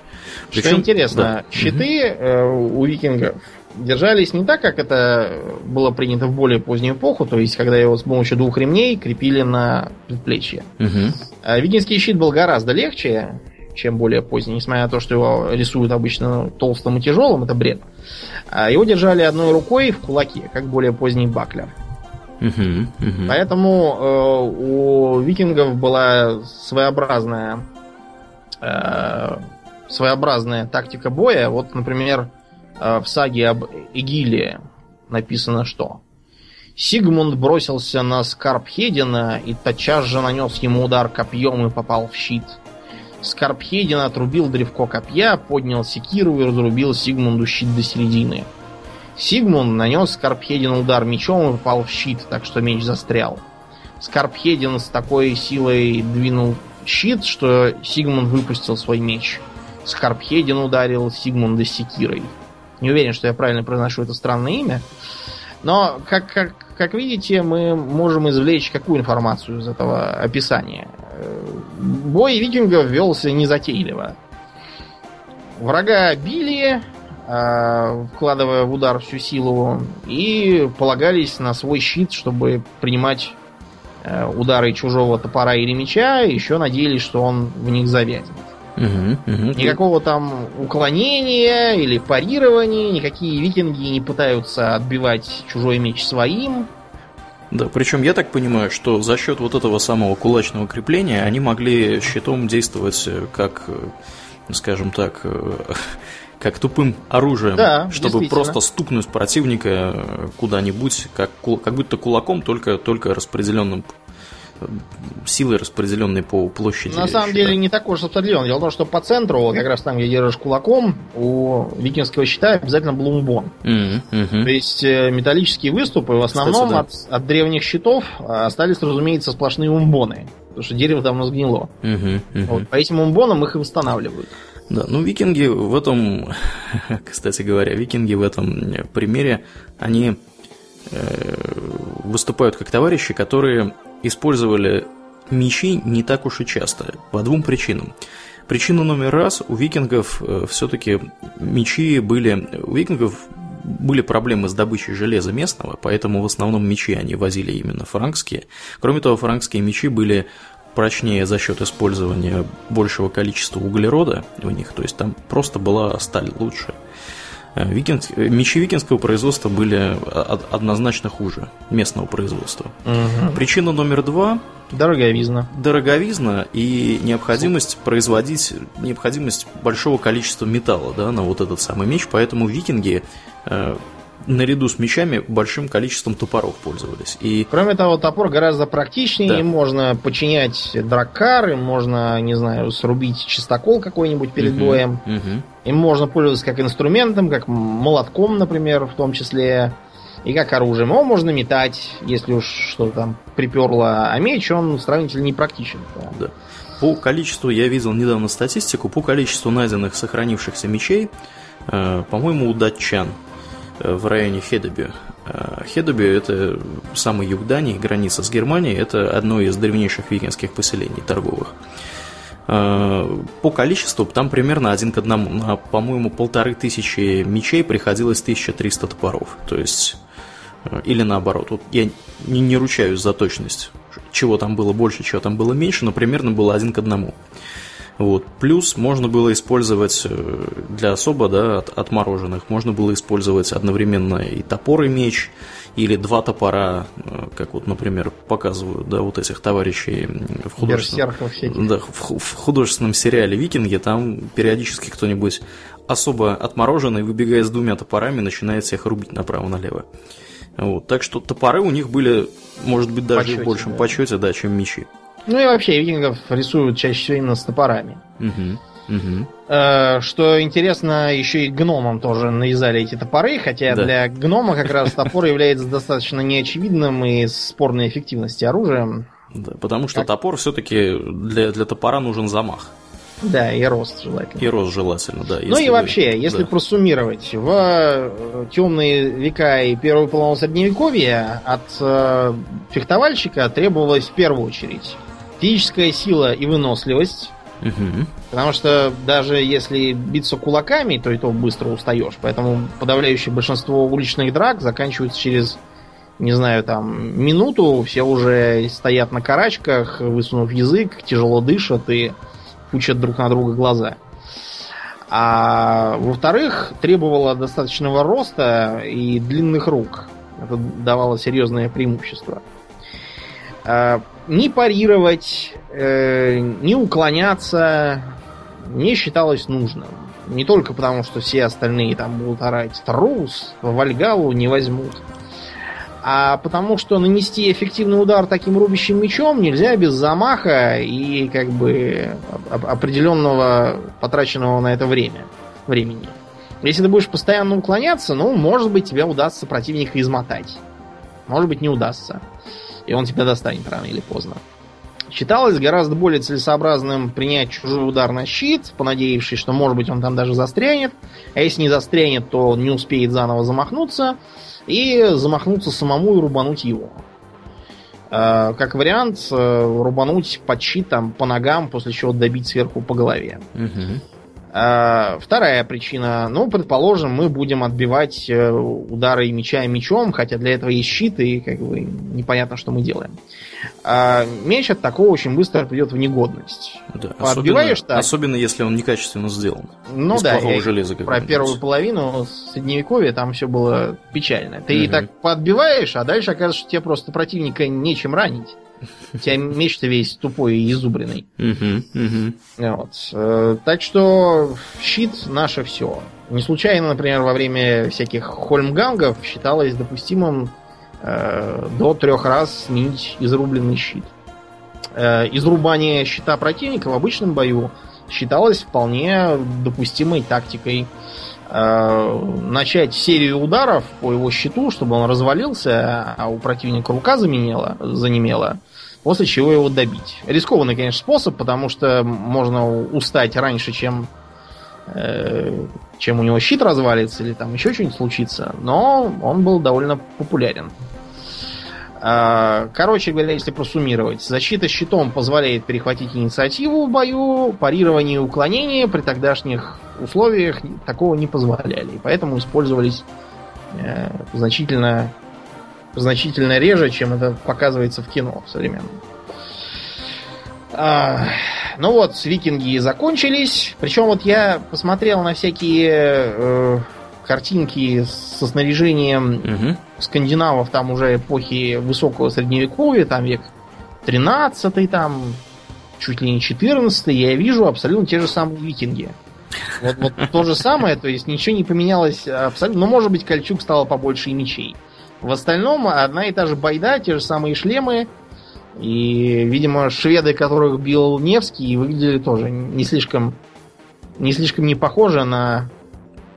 Причем, Что интересно, да. щиты угу. у викингов держались не так, как это было принято в более позднюю эпоху, то есть когда его с помощью двух ремней крепили на предплечье. Угу. Викингский щит был гораздо легче, чем более поздний, несмотря на то, что его рисуют обычно толстым и тяжелым, это бред. А его держали одной рукой в кулаке, как более поздний баклер. Поэтому э, у викингов была своеобразная э, своеобразная тактика боя. Вот, например, э, в саге об Эгиле написано что? Сигмунд бросился на Скарпхедина и тотчас же нанес ему удар копьем и попал в щит. Скарпхедин отрубил древко копья, поднял секиру и разрубил Сигмунду щит до середины. Сигмунд нанес Скарпхедину удар мечом и попал в щит, так что меч застрял. Скарпхедин с такой силой двинул щит, что Сигмунд выпустил свой меч. Скарпхедин ударил Сигмунда Секирой. Не уверен, что я правильно произношу это странное имя. Но, как, как, как видите, мы можем извлечь какую информацию из этого описания. Бой викингов велся незатейливо. Врага били, вкладывая в удар всю силу, и полагались на свой щит, чтобы принимать э, удары чужого топора или меча, и еще надеялись, что он в них завязнет. Угу, угу. Никакого там уклонения или парирования, никакие викинги не пытаются отбивать чужой меч своим. Да, причем я так понимаю, что за счет вот этого самого кулачного крепления они могли щитом действовать как, скажем так, как тупым оружием, да, чтобы просто стукнуть противника куда-нибудь, как, как будто кулаком, только, только распределенным силы, распределенные по площади. На самом щита. деле не такой уж распределен. Дело в том, что по центру, как раз там, где держишь кулаком, у викингского щита обязательно был умбон. Mm-hmm. Mm-hmm. То есть э, металлические выступы в основном Кстати, да. от, от древних щитов а, остались, разумеется, сплошные умбоны. Потому что дерево давно сгнило. Mm-hmm. Mm-hmm. Вот, по этим умбонам их и восстанавливают. Да, ну викинги в этом, кстати говоря, викинги в этом примере, они э, выступают как товарищи, которые использовали мечи не так уж и часто, по двум причинам. Причина номер раз, у викингов э, все-таки мечи были... У викингов были проблемы с добычей железа местного, поэтому в основном мечи они возили именно франкские. Кроме того, франкские мечи были прочнее за счет использования большего количества углерода в них, то есть там просто была сталь лучше. Э, викинг, э, мечи викинского производства были однозначно хуже местного производства. Угу. Причина номер два Дороговизна. Дороговизна и необходимость производить необходимость большого количества металла да, на вот этот самый меч, поэтому викинги э, наряду с мечами большим количеством топоров пользовались. И... Кроме того, топор гораздо практичнее, да. можно починять драккар, им можно, не знаю, срубить чистокол какой-нибудь перед угу, боем. Угу. Им можно пользоваться как инструментом, как молотком, например, в том числе, и как оружием. Его можно метать, если уж что-то там приперло, а меч, он сравнительно непрактичен. Да. да. По количеству, я видел недавно статистику, по количеству найденных сохранившихся мечей, э, по-моему, у датчан в районе Хедеби. Э, Хедеби – это самый юг Дании, граница с Германией, это одно из древнейших викингских поселений торговых. Э, по количеству там примерно один к одному. На, по-моему, полторы тысячи мечей приходилось 1300 топоров. То есть, или наоборот. Вот я не, не ручаюсь за точность, чего там было больше, чего там было меньше, но примерно было один к одному. Вот. Плюс можно было использовать э, для особо да, от, отмороженных, можно было использовать одновременно и топор, и меч, или два топора, э, как вот, например, показывают да, вот этих товарищей в художественном, да, в, в художественном сериале «Викинги», там периодически кто-нибудь особо отмороженный, выбегая с двумя топорами, начинает всех рубить направо-налево. Вот. Так что топоры у них были, может быть, даже почете, в большем да. почете, да, чем мечи. Ну и вообще, викингов рисуют чаще всего именно с топорами. Угу. Угу. Э, что интересно, еще и гномам тоже навязали эти топоры, хотя да. для гнома как раз топор является достаточно неочевидным и спорной эффективности оружием. Да, потому что как... топор все-таки для, для топора нужен замах. Да, и рост желательно. И рост желательно, да. Ну и вы... вообще, если да. просуммировать, в э, темные века и первую половину средневековья от э, фехтовальщика требовалось в первую очередь физическая сила и выносливость. Угу. Потому что даже если биться кулаками, то и то быстро устаешь. Поэтому подавляющее большинство уличных драк заканчиваются через, не знаю, там, минуту. Все уже стоят на карачках, высунув язык, тяжело дышат и пучат друг на друга глаза. А во-вторых, требовало достаточного роста и длинных рук. Это давало серьезное преимущество. Ни парировать, э, ни уклоняться не считалось нужным. Не только потому, что все остальные там будут орать «трус», Вальгалу не возьмут. А потому что нанести эффективный удар таким рубящим мечом нельзя без замаха и как бы определенного потраченного на это время, времени. Если ты будешь постоянно уклоняться, ну, может быть, тебе удастся противника измотать. Может быть, не удастся и он тебя достанет рано или поздно. считалось гораздо более целесообразным принять чужой удар на щит, понадеявшись, что, может быть, он там даже застрянет. А если не застрянет, то не успеет заново замахнуться. И замахнуться самому и рубануть его. Э, как вариант, э, рубануть под щит там, по ногам, после чего добить сверху по голове. Угу. А, вторая причина. Ну, предположим, мы будем отбивать э, удары меча мечом, хотя для этого есть щит, и как бы непонятно, что мы делаем. А меч от такого очень быстро придет в негодность. Да, особенно, особенно если он некачественно сделан. Ну Из да, я железа, про первую половину средневековья там все было печально. Ты угу. так подбиваешь, а дальше оказывается, что тебе просто противника нечем ранить. У тебя меч-то весь тупой и изубренный. Вот. Э, так что щит наше все. Не случайно, например, во время всяких хольмгангов считалось допустимым э, до трех раз сменить изрубленный щит. Э, изрубание щита противника в обычном бою считалось вполне допустимой тактикой. Э, начать серию ударов по его щиту, чтобы он развалился, а у противника рука заменела, занемела, после чего его добить. Рискованный, конечно, способ, потому что можно устать раньше, чем, э, чем у него щит развалится или там еще что-нибудь случится, но он был довольно популярен. Э, короче говоря, если просуммировать, защита щитом позволяет перехватить инициативу в бою, парирование и уклонение при тогдашних условиях такого не позволяли, и поэтому использовались э, значительно значительно реже, чем это показывается в кино современном. А, ну вот, викинги закончились. Причем вот я посмотрел на всякие э, картинки со снаряжением угу. скандинавов там уже эпохи высокого средневековья, там век 13 там чуть ли не 14 я вижу абсолютно те же самые викинги. Вот, вот то же самое, то есть ничего не поменялось абсолютно. Но ну, может быть кольчуг стало побольше и мечей. В остальном одна и та же байда, те же самые шлемы. И, видимо, шведы, которых бил Невский, выглядели тоже не слишком не слишком не похожи на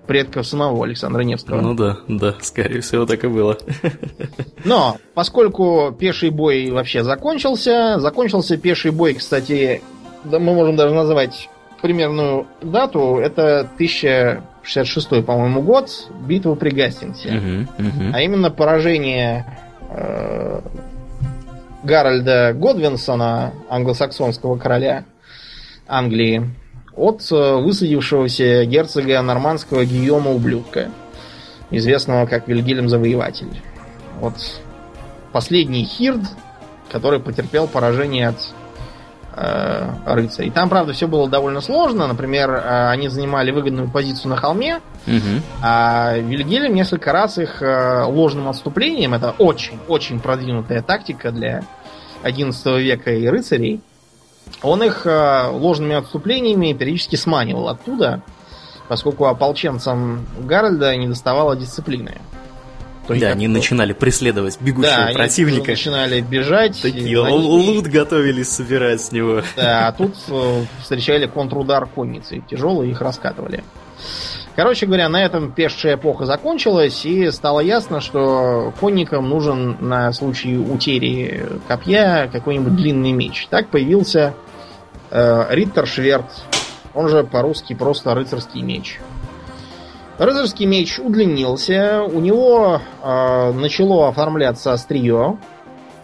предков самого Александра Невского. Ну да, да, скорее всего так и было. Но, поскольку пеший бой вообще закончился, закончился пеший бой, кстати, мы можем даже назвать примерную дату, это 1066, по-моему, год, битва при Гастингсе. Угу, угу. А именно поражение э, Гарольда Годвинсона, англосаксонского короля Англии, от э, высадившегося герцога нормандского Гийома Ублюдка, известного как Вильгельм Завоеватель. Вот последний хирд, который потерпел поражение от э, рыцарей. Там, правда, все было довольно сложно. Например, э, они занимали выгодную позицию на холме, угу. а Вильгельм несколько раз их э, ложным отступлением, это очень-очень продвинутая тактика для 11 века и рыцарей, он их э, ложными отступлениями периодически сманивал оттуда, поскольку ополченцам Гарольда не доставало дисциплины. То да, они начинали преследовать бегущего да, противника. Они начинали бежать. Такие лут готовились собирать с него. Да, а тут э, встречали контрудар конницы. Тяжелые их раскатывали. Короче говоря, на этом пешая эпоха закончилась, и стало ясно, что конникам нужен на случай утери копья какой-нибудь длинный меч. Так появился э, Риттершверт, он же по-русски просто рыцарский меч. Рыцарский меч удлинился, у него э, начало оформляться острие.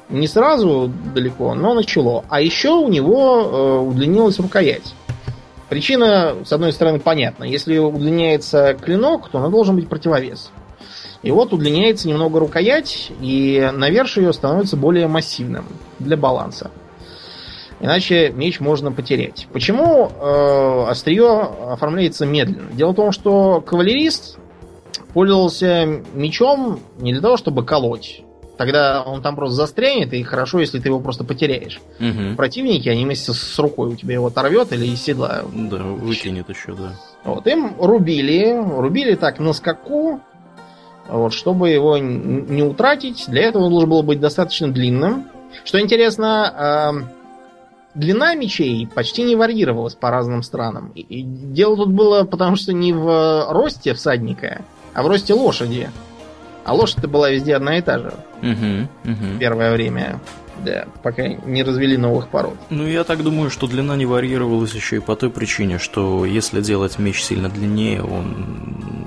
Не сразу далеко, но начало. А еще у него э, удлинилась рукоять. Причина, с одной стороны, понятна. Если удлиняется клинок, то он должен быть противовес. И вот удлиняется немного рукоять, и наверх ее становится более массивным для баланса. Иначе меч можно потерять. Почему э, острие оформляется медленно? Дело в том, что кавалерист пользовался мечом не для того, чтобы колоть. Тогда он там просто застрянет, и хорошо, если ты его просто потеряешь. Угу. Противники, они вместе с рукой у тебя его оторвет или из седла. Да, выкинет еще, да. Вот, им рубили, рубили так на скаку, вот, чтобы его не утратить. Для этого он должен был быть достаточно длинным. Что интересно, э, длина мечей почти не варьировалась по разным странам. И дело тут было потому, что не в росте всадника, а в росте лошади. А лошадь-то была везде одна и та же. Угу, угу. Первое время. Да, пока не развели новых пород. Ну, я так думаю, что длина не варьировалась еще и по той причине, что если делать меч сильно длиннее, он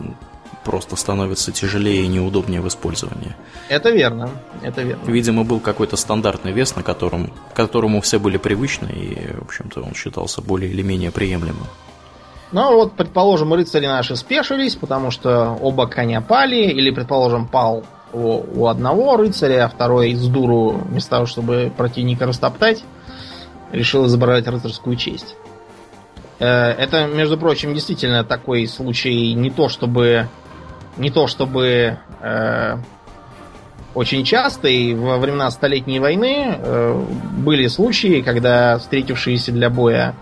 просто становится тяжелее и неудобнее в использовании. Это верно, это верно. Видимо, был какой-то стандартный вес, на котором, к которому все были привычны, и, в общем-то, он считался более или менее приемлемым. Ну вот, предположим, рыцари наши спешились, потому что оба коня пали, или, предположим, пал у, у одного рыцаря, а второй из дуру, вместо того, чтобы противника растоптать, решил изображать рыцарскую честь. Э, это, между прочим, действительно такой случай не то чтобы не то чтобы э, очень часто, и во времена Столетней войны э, были случаи, когда встретившиеся для боя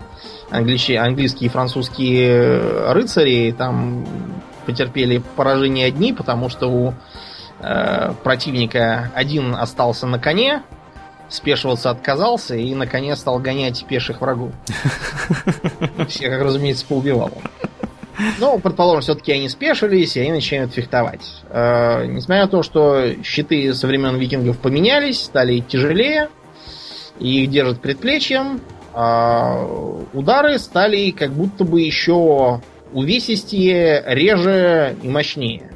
англичи, английские и французские рыцари там потерпели поражение одни, потому что у э, противника один остался на коне, спешиваться отказался и на коне стал гонять пеших врагов. Всех, разумеется, поубивал. Ну, предположим, все-таки они спешились, и они начинают фехтовать. Э, несмотря на то, что щиты со времен викингов поменялись, стали тяжелее, и их держат предплечьем, э, удары стали как будто бы еще увесистее, реже и мощнее.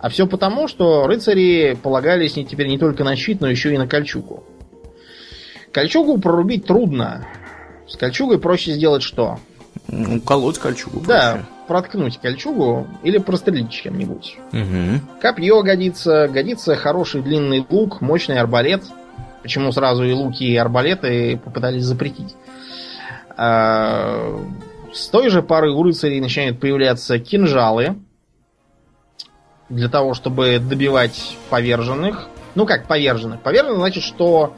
А все потому, что рыцари полагались не теперь не только на щит, но еще и на кольчугу. Кольчугу прорубить трудно. С кольчугой проще сделать что? Ну, колоть кольчугу. Да, проще. проткнуть кольчугу или прострелить чем-нибудь. Угу. Копье годится, годится хороший длинный лук, мощный арбалет. Почему сразу и луки, и арбалеты попытались запретить? А, с той же поры у рыцарей начинают появляться кинжалы для того, чтобы добивать поверженных. Ну как поверженных? Поверженных значит, что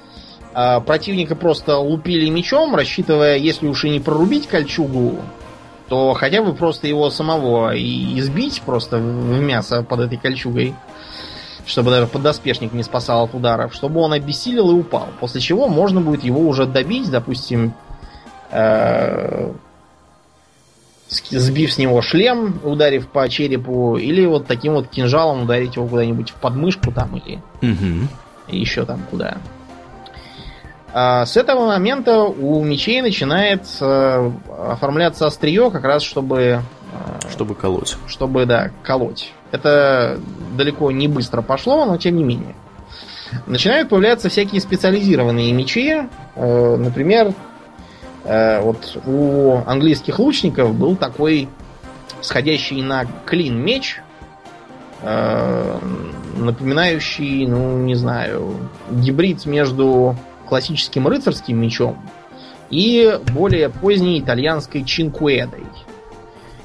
а противника просто лупили мечом, рассчитывая, если уж и не прорубить кольчугу, то хотя бы просто его самого и избить просто в мясо под этой кольчугой, чтобы даже подоспешник не спасал от ударов, чтобы он обессилел и упал. После чего можно будет его уже добить, допустим, э, сбив с него шлем, ударив по черепу, или вот таким вот кинжалом ударить его куда-нибудь в подмышку там или угу. еще там куда. А с этого момента у мечей начинает э, оформляться острие, как раз чтобы... Э, чтобы колоть. Чтобы, да, колоть. Это далеко не быстро пошло, но тем не менее. Начинают появляться всякие специализированные мечи. Э, например, вот у английских лучников был такой сходящий на клин меч, напоминающий, ну, не знаю, гибрид между классическим рыцарским мечом и более поздней итальянской чинкуэдой.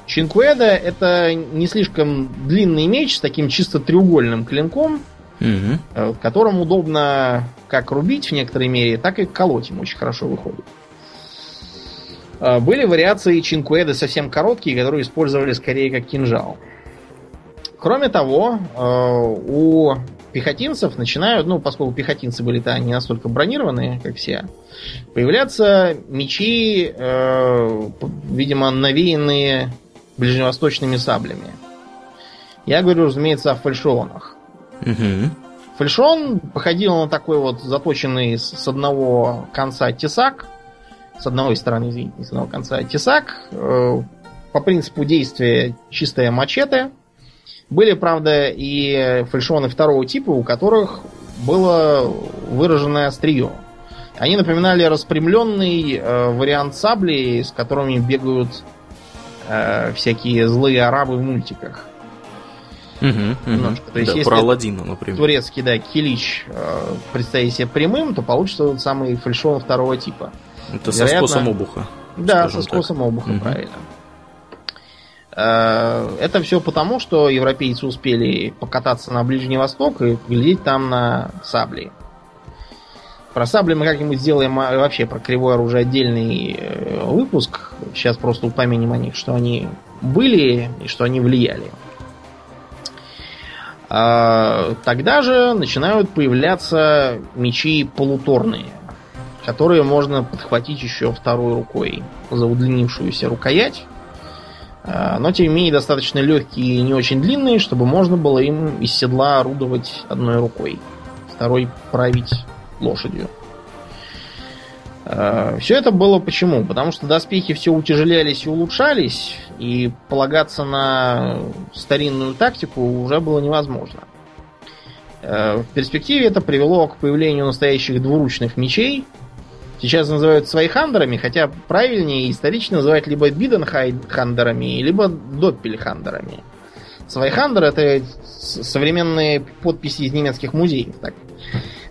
Чинкуэда это не слишком длинный меч с таким чисто треугольным клинком, угу. которым удобно как рубить в некоторой мере, так и колоть им очень хорошо выходит. Э, были вариации чинкуэды совсем короткие, которые использовали скорее как кинжал. Кроме того, э, у пехотинцев начинают, ну, поскольку пехотинцы были-то не настолько бронированные, как все, появляться мечи, э, видимо, навеянные ближневосточными саблями. Я говорю, разумеется, о фальшионах. Угу. Фальшон походил на такой вот заточенный с одного конца тесак, с одной стороны, извините, с одного конца тесак, э, по принципу действия чистая мачете, были, правда, и фальшоны второго типа, у которых было выраженное острие. Они напоминали распрямленный э, вариант сабли, с которыми бегают э, всякие злые арабы в мультиках. Угу, угу. То есть, да, если про Алладина, например. Турецкий, да, килич э, представить себе прямым, то получится тот самый фальшон второго типа. Это Вероятно, со скосом обуха. Да, со скосом так. обуха, угу. правильно. Э, это все потому, что европейцы успели покататься на Ближний Восток и глядеть там на сабли. Про сабли мы как-нибудь сделаем а, вообще про кривое оружие отдельный э, выпуск. Сейчас просто упомянем о них, что они были и что они влияли. А, тогда же начинают появляться мечи полуторные, которые можно подхватить еще второй рукой за удлинившуюся рукоять но тем не менее достаточно легкие и не очень длинные, чтобы можно было им из седла орудовать одной рукой, второй править лошадью. Э, все это было почему? Потому что доспехи все утяжелялись и улучшались, и полагаться на старинную тактику уже было невозможно. Э, в перспективе это привело к появлению настоящих двуручных мечей. Сейчас называют свайхандерами, хотя правильнее исторично называть либо биденхандерами, либо доппельхандерами. Свайхандер это современные подписи из немецких музеев. Так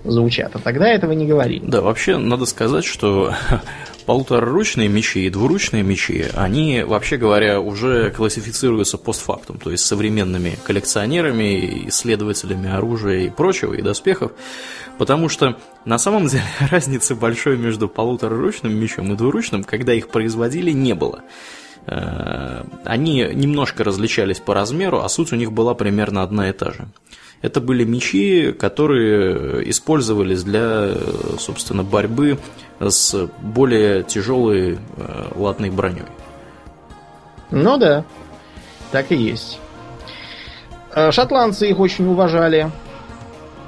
звучат. А тогда этого не говорили. Да, вообще надо сказать, что полутораручные мечи и двуручные мечи, они, вообще говоря, уже классифицируются постфактум, то есть современными коллекционерами, исследователями оружия и прочего, и доспехов, потому что на самом деле разницы большой между полутораручным мечом и двуручным, когда их производили, не было э, они немножко различались по размеру, а суть у них была примерно одна и та же. Это были мечи, которые использовались для, собственно, борьбы с более тяжелой э, латной броней. Ну да, так и есть. Э, шотландцы их очень уважали.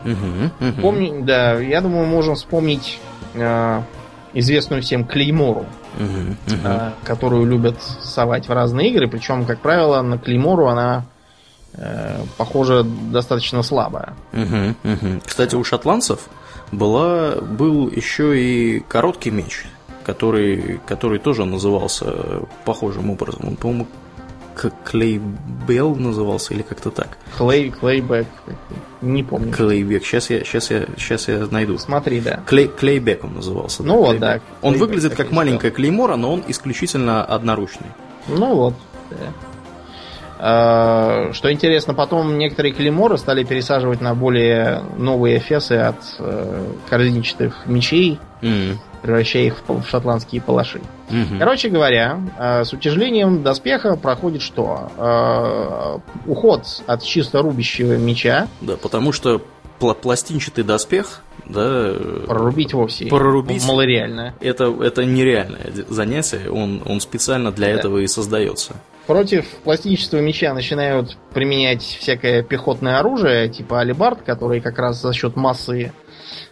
Угу, угу. Помни, да, я думаю, можем вспомнить э, известную всем Клеймору, угу, угу. Э, которую любят совать в разные игры. Причем, как правило, на Клеймору она похоже, достаточно слабая. Угу, угу. Кстати, у шотландцев была, был еще и короткий меч, который, который тоже назывался похожим образом. Он, по-моему, Клейбел назывался или как-то так. Клей, Клейбек, не помню. Клейбек, сейчас я, сейчас я, сейчас я найду. Смотри, да. Клей, Клейбек он назывался. Ну да, вот, да. Он выглядит как маленькая клеймора, но он исключительно одноручный. Ну вот, да. Э, что интересно, потом некоторые клейморы стали пересаживать на более новые эфесы от э, корзинчатых мечей, mm. превращая их в шотландские палаши. Mm-hmm. Короче говоря, э, с утяжелением доспеха проходит что? Уход от чисто рубящего меча. Да, потому что пластинчатый доспех, да, прорубить вовсе прорубить малореально. Это, это нереальное занятие, он, он специально для да. этого и создается. Против пластинчатого меча начинают применять всякое пехотное оружие, типа алибард, который как раз за счет массы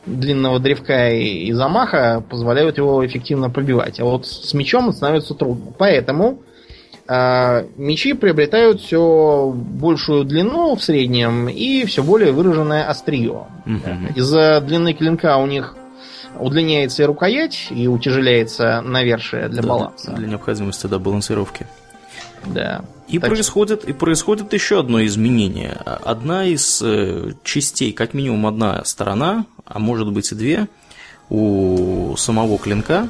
длинного древка и замаха позволяют его эффективно пробивать. А вот с мечом становится трудно. Поэтому э, мечи приобретают все большую длину в среднем и все более выраженное острие. Из-за длины клинка у них удлиняется и рукоять, и утяжеляется навершие для да, баланса. Для необходимости да, балансировки. Да. И так происходит, и происходит еще одно изменение. Одна из э, частей, как минимум одна сторона, а может быть и две, у самого клинка,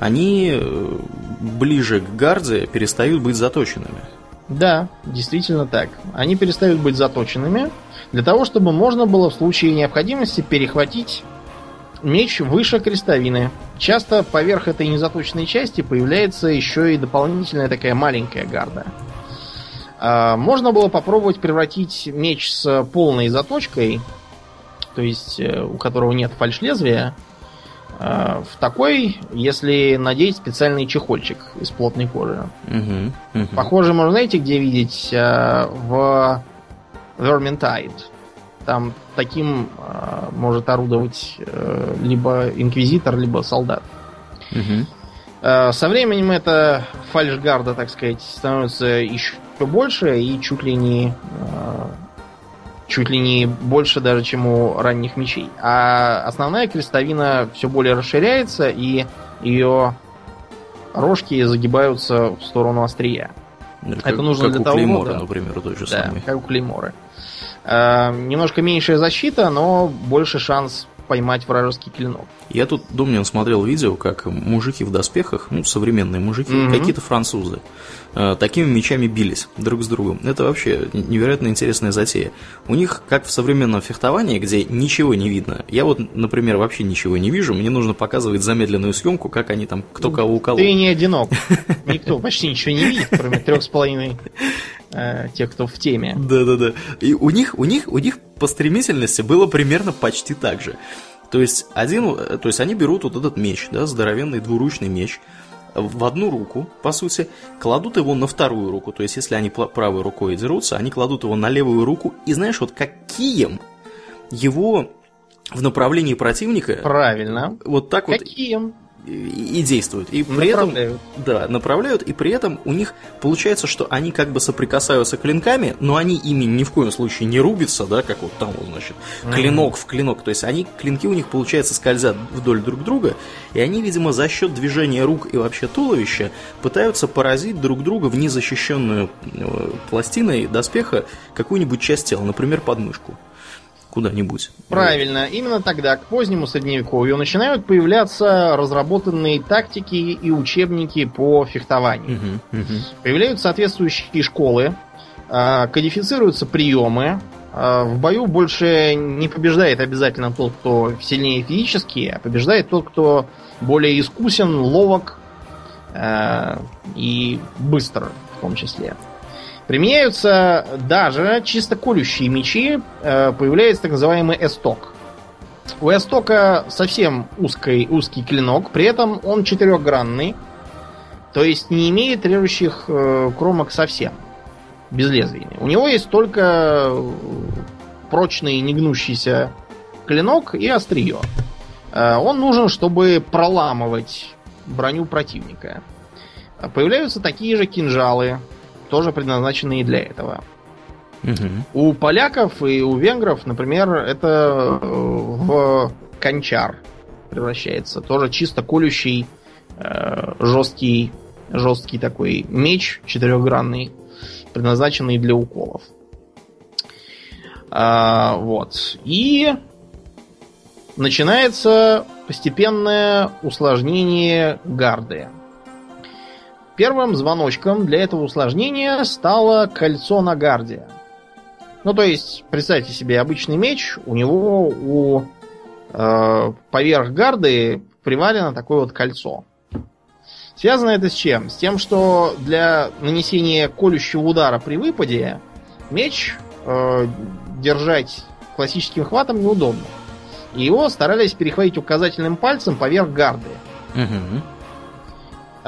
они э, ближе к гарде перестают быть заточенными. Да, действительно так. Они перестают быть заточенными для того, чтобы можно было в случае необходимости перехватить меч выше крестовины. Часто поверх этой незаточенной части появляется еще и дополнительная такая маленькая гарда. А, можно было попробовать превратить меч с полной заточкой, то есть э, у которого нет фальш-лезвия, а, в такой, если надеть специальный чехольчик из плотной кожи. Угу, угу. Похоже, можно, знаете, где видеть? А, в Vermintide. Там таким э, может орудовать э, либо инквизитор, либо солдат. Угу. Э, со временем это фальшгарда, так сказать, становится еще больше и чуть ли не э, чуть ли не больше даже, чем у ранних мечей. А основная крестовина все более расширяется, и ее рожки загибаются в сторону острия. Ну, это как, нужно как для у того, Клеймора, да, например, той же да, самой. как у Клеймора. Э, немножко меньшая защита, но больше шанс поймать вражеский клинок. Я тут, Домнин, смотрел видео, как мужики в доспехах, ну, современные мужики, mm-hmm. какие-то французы, э, такими мечами бились друг с другом. Это вообще невероятно интересная затея. У них, как в современном фехтовании, где ничего не видно. Я вот, например, вообще ничего не вижу, мне нужно показывать замедленную съемку, как они там, кто кого уколол. Ты не одинок. Никто почти ничего не видит, кроме трех с половиной э, тех, кто в теме. Да-да-да. И у них, у них, у них по стремительности было примерно почти так же. То есть, один, то есть они берут вот этот меч, да, здоровенный двуручный меч, в одну руку, по сути, кладут его на вторую руку. То есть, если они правой рукой дерутся, они кладут его на левую руку. И знаешь, вот как кием его в направлении противника... Правильно. Вот так вот... Каким? И, действуют. И при направляют. этом, да, направляют, и при этом у них получается, что они как бы соприкасаются клинками, но они ими ни в коем случае не рубятся, да, как вот там, вот, значит, клинок mm-hmm. в клинок. То есть они, клинки у них, получается, скользят вдоль друг друга, и они, видимо, за счет движения рук и вообще туловища пытаются поразить друг друга в незащищенную э, пластиной доспеха какую-нибудь часть тела, например, подмышку куда-нибудь. Правильно. Именно тогда, к позднему средневековью, начинают появляться разработанные тактики и учебники по фехтованию. Угу, угу. Появляются соответствующие школы, а, кодифицируются приемы. А, в бою больше не побеждает обязательно тот, кто сильнее физически, а побеждает тот, кто более искусен, ловок а, и быстр в том числе. Применяются даже чисто колющие мечи, э, появляется так называемый эсток. У эстока совсем узкий, узкий клинок, при этом он четырехгранный, то есть не имеет режущих э, кромок совсем, безлезвийный. У него есть только прочный негнущийся клинок и острие. Э, он нужен, чтобы проламывать броню противника. Появляются такие же кинжалы, тоже предназначенные для этого. Угу. У поляков и у венгров, например, это э, в кончар превращается. Тоже чисто колющий, э, жесткий, жесткий такой меч четырехгранный, предназначенный для уколов. А, вот. И начинается постепенное усложнение гарды. Первым звоночком для этого усложнения стало кольцо на гарде. Ну, то есть, представьте себе обычный меч, у него у э, поверх гарды привалено такое вот кольцо. Связано это с чем? С тем, что для нанесения колющего удара при выпаде меч э, держать классическим хватом неудобно. И его старались перехватить указательным пальцем поверх гарды. Угу.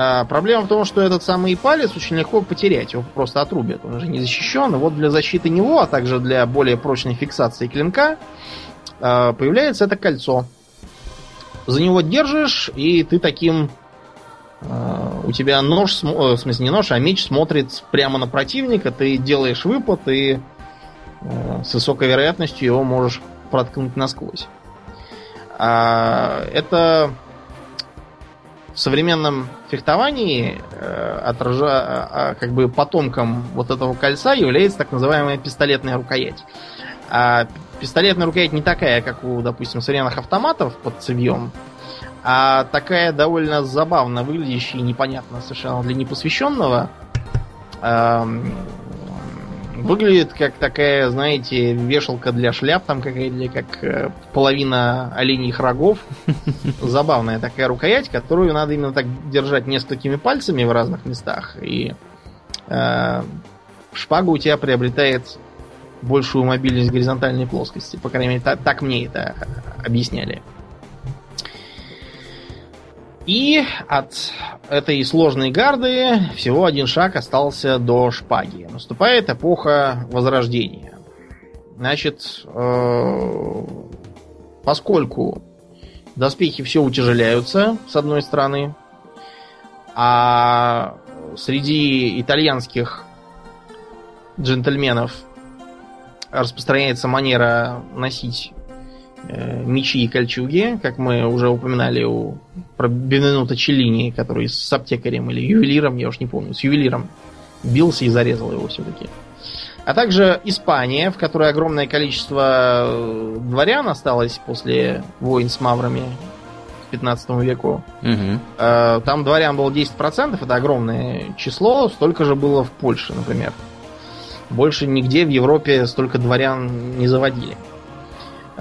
А, проблема в том, что этот самый палец очень легко потерять, его просто отрубят, он уже не защищен. И вот для защиты него, а также для более прочной фиксации клинка, а, появляется это кольцо. За него держишь, и ты таким... А, у тебя нож, в смысле не нож, а меч смотрит прямо на противника, ты делаешь выпад, и с высокой вероятностью его можешь проткнуть насквозь. Это в современном фехтовании э, отража, а, как бы потомком вот этого кольца является так называемая пистолетная рукоять. А пистолетная рукоять не такая, как у, допустим, современных автоматов под цевьем, а такая довольно забавно выглядящая и непонятно совершенно для непосвященного. Эм, Выглядит как такая, знаете, вешалка для шляп, там какая-то, как э, половина оленьих рогов. Забавная такая рукоять, которую надо именно так держать несколькими пальцами в разных местах. И э, шпага у тебя приобретает большую мобильность горизонтальной плоскости. По крайней мере, так, так мне это объясняли. И от этой сложной гарды всего один шаг остался до шпаги. Наступает эпоха Возрождения. Значит, э, поскольку доспехи все утяжеляются, с одной стороны, а среди итальянских джентльменов распространяется манера носить мечи и кольчуги, как мы уже упоминали у про Бенвенуто Челлини, который с аптекарем или ювелиром, я уж не помню, с ювелиром бился и зарезал его все-таки. А также Испания, в которой огромное количество э, дворян осталось после войн с маврами к 15 веку. Угу. Там дворян было 10%, это огромное число, столько же было в Польше, например. Больше нигде в Европе столько дворян не заводили.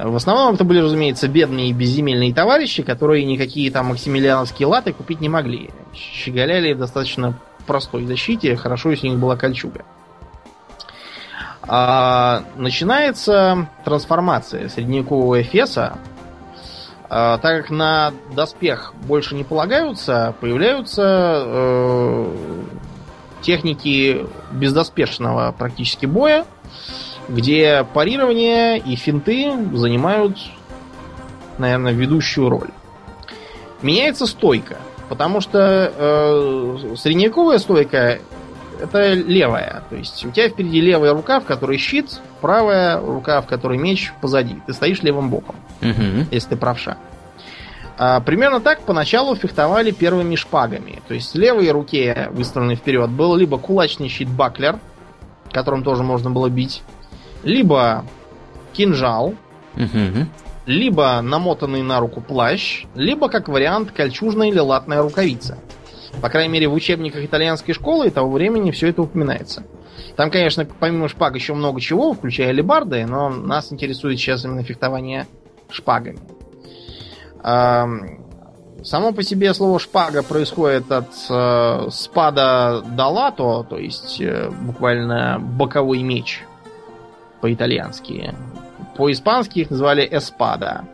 В основном это были, разумеется, бедные и безземельные товарищи, которые никакие там максимилиановские латы купить не могли. Щеголяли в достаточно простой защите, хорошо, если у них была кольчуга. А, начинается трансформация средневекового Эфеса. А, так как на доспех больше не полагаются, появляются э, техники бездоспешного практически боя, где парирование и финты занимают, наверное, ведущую роль. меняется стойка. Потому что э, средневековая стойка это левая. То есть у тебя впереди левая рука, в которой щит, правая рука, в которой меч позади. Ты стоишь левым боком, угу. если ты правша. А, примерно так поначалу фехтовали первыми шпагами. То есть в левой руке, выставленной вперед, был либо кулачный щит Баклер, которым тоже можно было бить, либо кинжал, угу. либо намотанный на руку плащ, либо, как вариант, кольчужная или латная рукавица. По крайней мере, в учебниках итальянской школы того времени все это упоминается. Там, конечно, помимо шпаг еще много чего, включая лебарды, но нас интересует сейчас именно фехтование шпагами. Само по себе слово шпага происходит от э, спада далато, то есть э, буквально боковой меч по-итальянски. По-испански их называли эспада.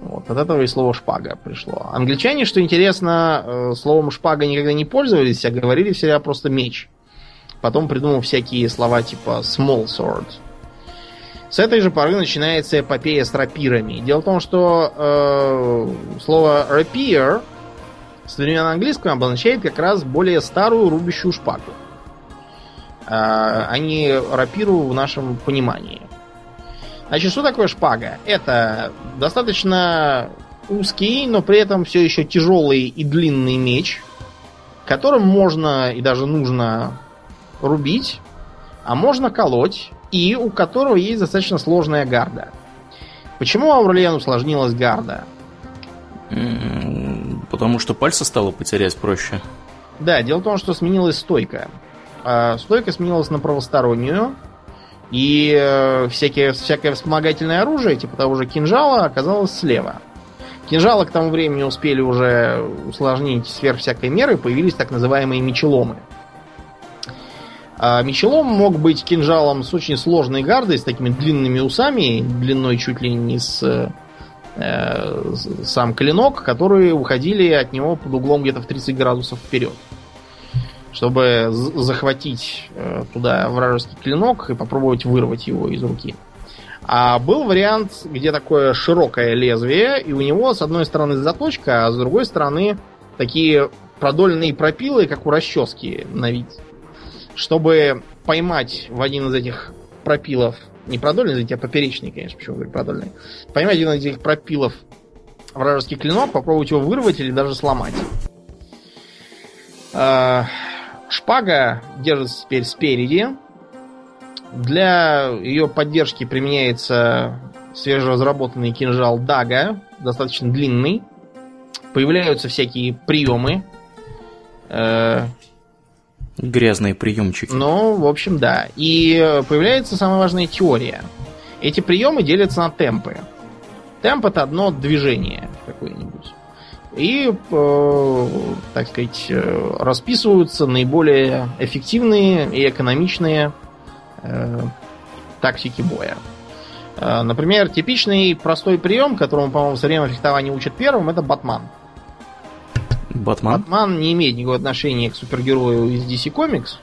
Вот, от этого и слово шпага пришло. Англичане, что интересно, э, словом шпага никогда не пользовались, а говорили всегда просто меч. Потом придумал всякие слова типа small sword. С этой же поры начинается эпопея с рапирами. Дело в том, что э, слово rapier с времен английского обозначает как раз более старую рубящую шпагу, а не рапиру в нашем понимании. Значит, что такое шпага? Это достаточно узкий, но при этом все еще тяжелый и длинный меч, которым можно и даже нужно рубить, а можно колоть, и у которого есть достаточно сложная гарда. Почему Аурлиен усложнилась гарда? Потому что пальцы стало потерять проще. Да, дело в том, что сменилась стойка. А, стойка сменилась на правостороннюю, и э, всякие, всякое вспомогательное оружие, типа того же кинжала, оказалось слева. Кинжалы к тому времени успели уже усложнить сверх всякой меры, появились так называемые мечеломы. А мечелом мог быть кинжалом с очень сложной гардой, с такими длинными усами, длиной чуть ли не с э, сам клинок, которые уходили от него под углом где-то в 30 градусов вперед чтобы захватить э, туда вражеский клинок и попробовать вырвать его из руки. А был вариант, где такое широкое лезвие, и у него с одной стороны заточка, а с другой стороны такие продольные пропилы, как у расчески на вид. Чтобы поймать в один из этих пропилов, не продольный, извините, а поперечный, конечно, почему говорю продольный, поймать один из этих пропилов вражеский клинок, попробовать его вырвать или даже сломать. Шпага держится теперь спереди. Для ее поддержки применяется свежеразработанный кинжал Дага, достаточно длинный. Появляются всякие приемы. Э, Грязные приемчики. Ну, в общем, да. И появляется самая важная теория. Эти приемы делятся на темпы. Темп это одно движение какое-нибудь и, э, так сказать, э, расписываются наиболее эффективные и экономичные э, тактики боя. Например, типичный простой прием, которому, по-моему, в современном фехтовании учат первым, это батман. Батман? Батман не имеет никакого отношения к супергерою из DC Comics.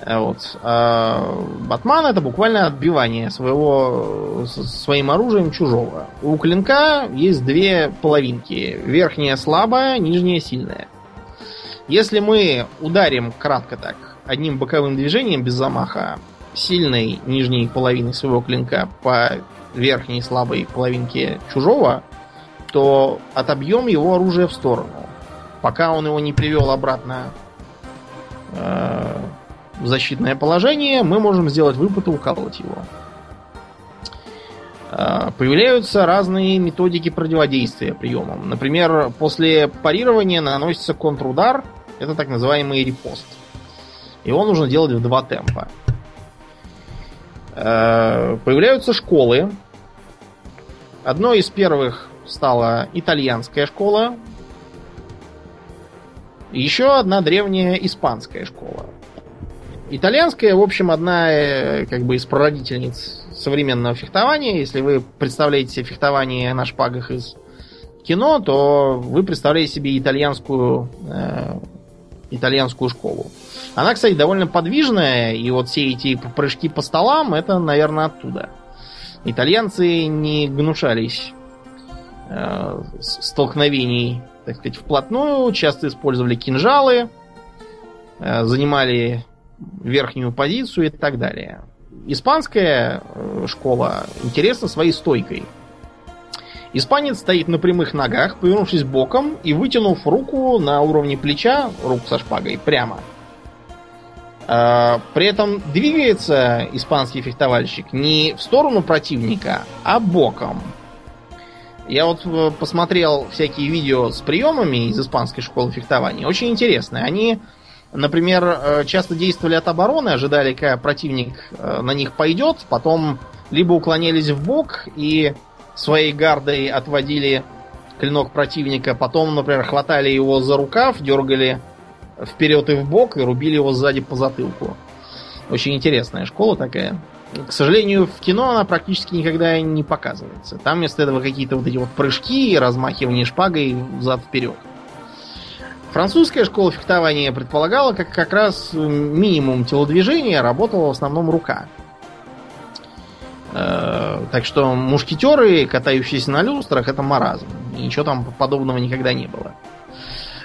Э, вот. А Батман это буквально отбивание своего своим оружием чужого. У клинка есть две половинки. Верхняя слабая, нижняя сильная. Если мы ударим кратко так, одним боковым движением без замаха, сильной нижней половины своего клинка по верхней слабой половинке чужого, то отобьем его оружие в сторону. Пока он его не привел обратно э, защитное положение, мы можем сделать выпад и уколоть его. А, появляются разные методики противодействия приемам. Например, после парирования наносится контрудар, это так называемый репост. Его нужно делать в два темпа. А, появляются школы. Одной из первых стала итальянская школа. Еще одна древняя испанская школа. Итальянская, в общем, одна э, как бы из прародительниц современного фехтования. Если вы представляете себе фехтование на шпагах из кино, то вы представляете себе итальянскую, э, итальянскую школу. Она, кстати, довольно подвижная, и вот все эти прыжки по столам, это, наверное, оттуда. Итальянцы не гнушались э, столкновений, так сказать, вплотную. Часто использовали кинжалы, э, занимали верхнюю позицию и так далее. Испанская э, школа интересна своей стойкой. Испанец стоит на прямых ногах, повернувшись боком и вытянув руку на уровне плеча, руку со шпагой, прямо. А, при этом двигается испанский фехтовальщик не в сторону противника, а боком. Я вот э, посмотрел всякие видео с приемами из испанской школы фехтования. Очень интересные. Они, например, э, часто действовали от обороны, ожидали, когда противник э, на них пойдет, потом либо уклонялись в бок и своей гардой отводили клинок противника, потом, например, хватали его за рукав, дергали вперед и в бок и рубили его сзади по затылку. Очень интересная школа такая. К сожалению, в кино она практически никогда не показывается. Там вместо этого какие-то вот эти вот прыжки размахивание шпагой взад-вперед. Французская школа фехтования предполагала, как как раз минимум телодвижения работала в основном рука. Э, так что мушкетеры, катающиеся на люстрах, это маразм. И ничего там подобного никогда не было.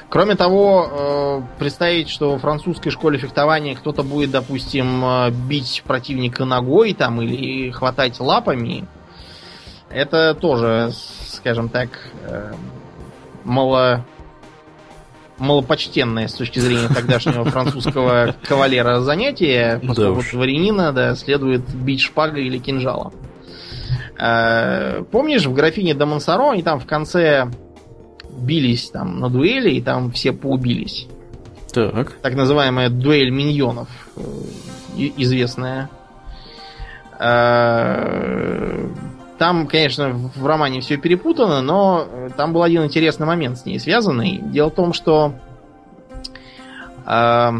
Кроме того, э, представить, что в французской школе фехтования кто-то будет, допустим, э, бить противника ногой там или хватать лапами, это тоже, скажем так, мало малопочтенное с точки зрения тогдашнего французского кавалера занятие, поскольку да дворянина да, следует бить шпагой или кинжалом. Э, помнишь, в графине де Монсоро они там в конце бились там на дуэли, и там все поубились. Так. Так называемая дуэль миньонов, э, известная. Э, там, конечно, в романе все перепутано, но э, там был один интересный момент с ней связанный. Дело в том, что э,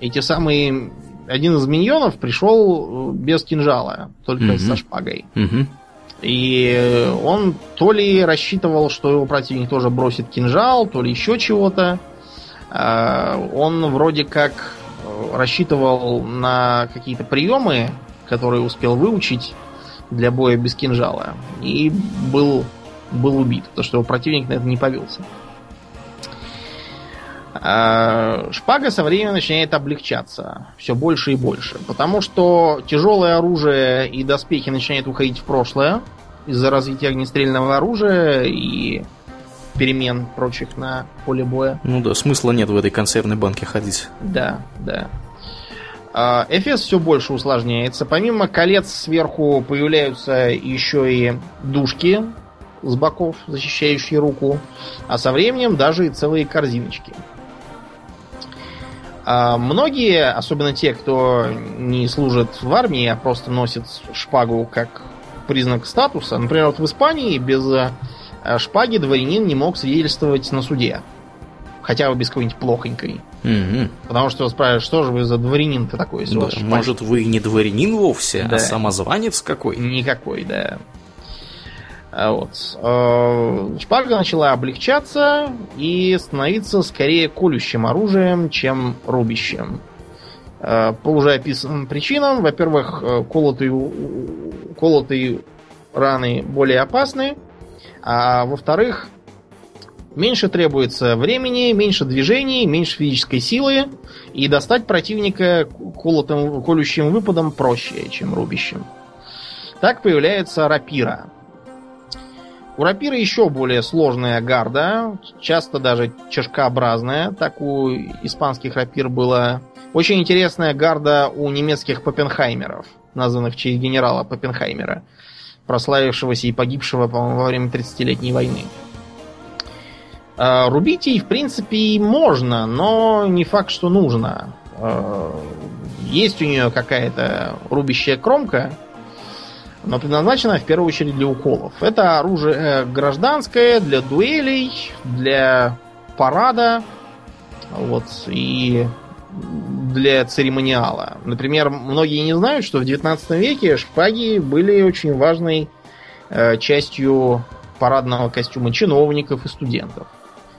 эти самые... Один из миньонов пришел э, без кинжала, только mm-hmm. со шпагой. Mm-hmm. И он то ли рассчитывал, что его противник тоже бросит кинжал, то ли еще чего-то. Э, он вроде как э, рассчитывал на какие-то приемы, которые успел выучить для боя без кинжала. И был, был убит, потому что его противник на это не повелся. А шпага со временем начинает облегчаться все больше и больше, потому что тяжелое оружие и доспехи начинают уходить в прошлое из-за развития огнестрельного оружия и перемен прочих на поле боя. Ну да, смысла нет в этой консервной банке ходить. Да, да. А, Эфес все больше усложняется. Помимо колец сверху появляются еще и дужки с боков, защищающие руку, а со временем даже и целые корзиночки. А многие, особенно те, кто не служит в армии, а просто носит шпагу как признак статуса, например, вот в Испании без э, шпаги дворянин не мог свидетельствовать на суде хотя бы без какой-нибудь плохонькой. Угу. Потому что спрашивают, что же вы за дворянин-то такой? Да, может, вы не дворянин вовсе, а да. а самозванец какой? Никакой, да. А вот. Э, шпага начала облегчаться и становиться скорее колющим оружием, чем рубящим. Э, по уже описанным причинам. Во-первых, э, колотые, колотые раны более опасны. А во-вторых, Меньше требуется времени, меньше движений, меньше физической силы, и достать противника колотым, колющим выпадом проще, чем рубящим. Так появляется рапира. У рапиры еще более сложная гарда, часто даже чашкообразная, так у испанских рапир было. Очень интересная гарда у немецких попенхаймеров, названных в честь генерала Поппенхаймера, прославившегося и погибшего, по-моему, во время 30-летней войны. А, рубить ей, в принципе, можно, но не факт, что нужно. А, есть у нее какая-то рубящая кромка, но предназначена в первую очередь для уколов. Это оружие э, гражданское, для дуэлей, для парада, вот, и для церемониала. Например, многие не знают, что в 19 веке шпаги были очень важной э, частью парадного костюма чиновников и студентов.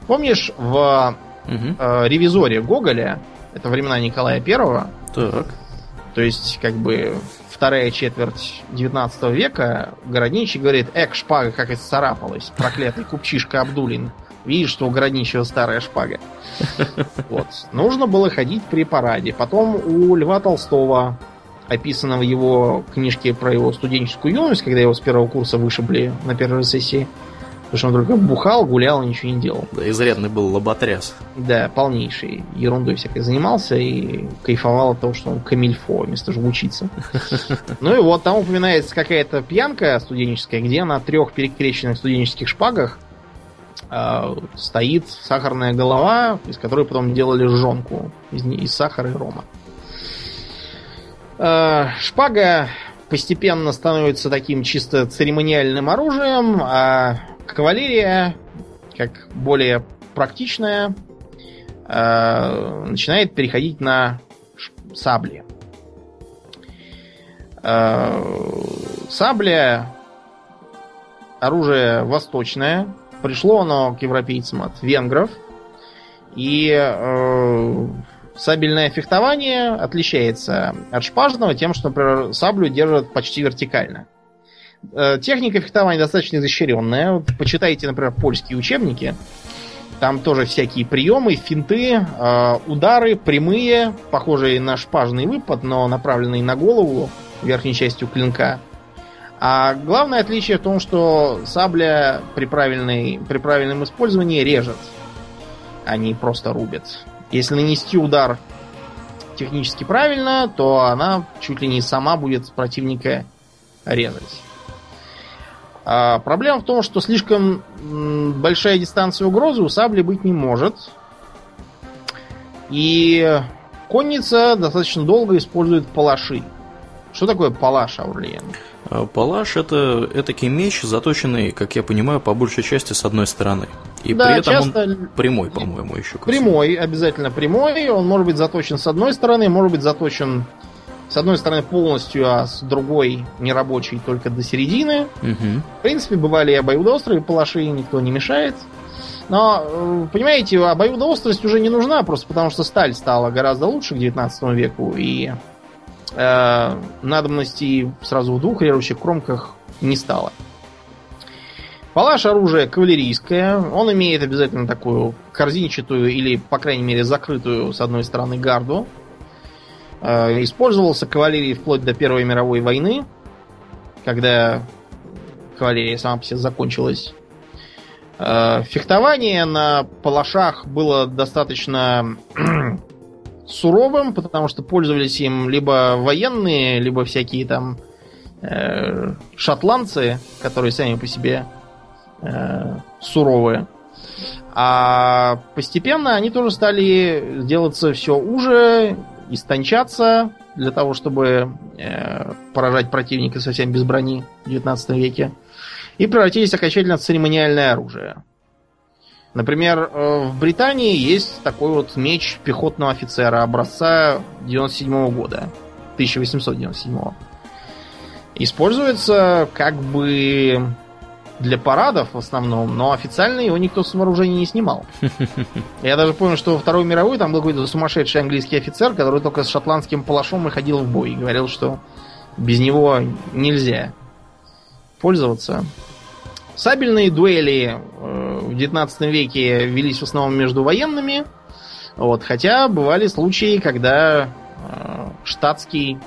Помнишь, в угу. э, ревизоре Гоголя, это времена Николая Первого, так. то есть, как бы, вторая четверть 19 века, городничий говорит, эк, шпага как исцарапалась, проклятый купчишка Абдулин. Видишь, что у городничего старая шпага. Вот. Нужно было ходить при параде. Потом у Льва Толстого, описано в его книжке про его студенческую юность, когда его с первого курса вышибли на первой сессии, Потому что он только бухал, гулял, ничего не делал. Да, изрядный был лоботряс. Да, полнейший. Ерундой всякой занимался и кайфовал от того, что он камильфо, вместо учиться. Ну и вот там упоминается какая-то пьянка студенческая, где на трех перекрещенных студенческих шпагах э, стоит сахарная голова, из которой потом делали жонку из, из сахара и рома. Э, шпага постепенно становится таким чисто церемониальным оружием, а Кавалерия, как более практичная, э, начинает переходить на сабли. Э, сабля оружие восточное. Пришло оно к европейцам от венгров. И э, сабельное фехтование отличается от шпажного тем, что, например, саблю держат почти вертикально. Э, техника фехтования достаточно изощренная. Вот почитайте, например, польские учебники. Там тоже всякие приемы, финты, э, удары прямые, похожие на шпажный выпад, но направленные на голову верхней частью клинка. А главное отличие в том, что сабля при, правильной, при правильном использовании режет, а не просто рубит. Если нанести удар технически правильно, то она чуть ли не сама будет противника резать. А проблема в том, что слишком большая дистанция угрозы у сабли быть не может. И конница достаточно долго использует палаши. Что такое палаш, Аурлиен? А, палаш это этакий меч, заточенный, как я понимаю, по большей части с одной стороны. И да, при этом часто... он прямой, по-моему, еще. Прямой, обязательно прямой. Он может быть заточен с одной стороны, может быть заточен с одной стороны полностью, а с другой нерабочий только до середины. Угу. В принципе, бывали и обоюдоострые палаши, никто не мешает. Но, э, понимаете, обоюдоострость уже не нужна, просто потому что сталь стала гораздо лучше к 19 веку, и э, надобности сразу в двух режущих кромках не стало. Палаш оружие кавалерийское. Он имеет обязательно такую корзинчатую или, по крайней мере, закрытую с одной стороны гарду. Э, использовался кавалерией вплоть до Первой мировой войны, когда кавалерия сама по себе закончилась. Э, фехтование на палашах было достаточно суровым, потому что пользовались им либо военные, либо всякие там э, шотландцы, которые сами по себе э, суровые. А постепенно они тоже стали делаться все уже истончаться для того, чтобы э, поражать противника совсем без брони в 19 веке. И превратились окончательно в церемониальное оружие. Например, э, в Британии есть такой вот меч пехотного офицера образца 97 года. 1897. Используется как бы для парадов в основном, но официально его никто с вооружения не снимал. Я даже помню, что во Вторую мировую там был какой-то сумасшедший английский офицер, который только с шотландским палашом и ходил в бой. И говорил, что без него нельзя пользоваться. Сабельные дуэли э, в 19 веке велись в основном между военными. Вот, хотя бывали случаи, когда э, штатский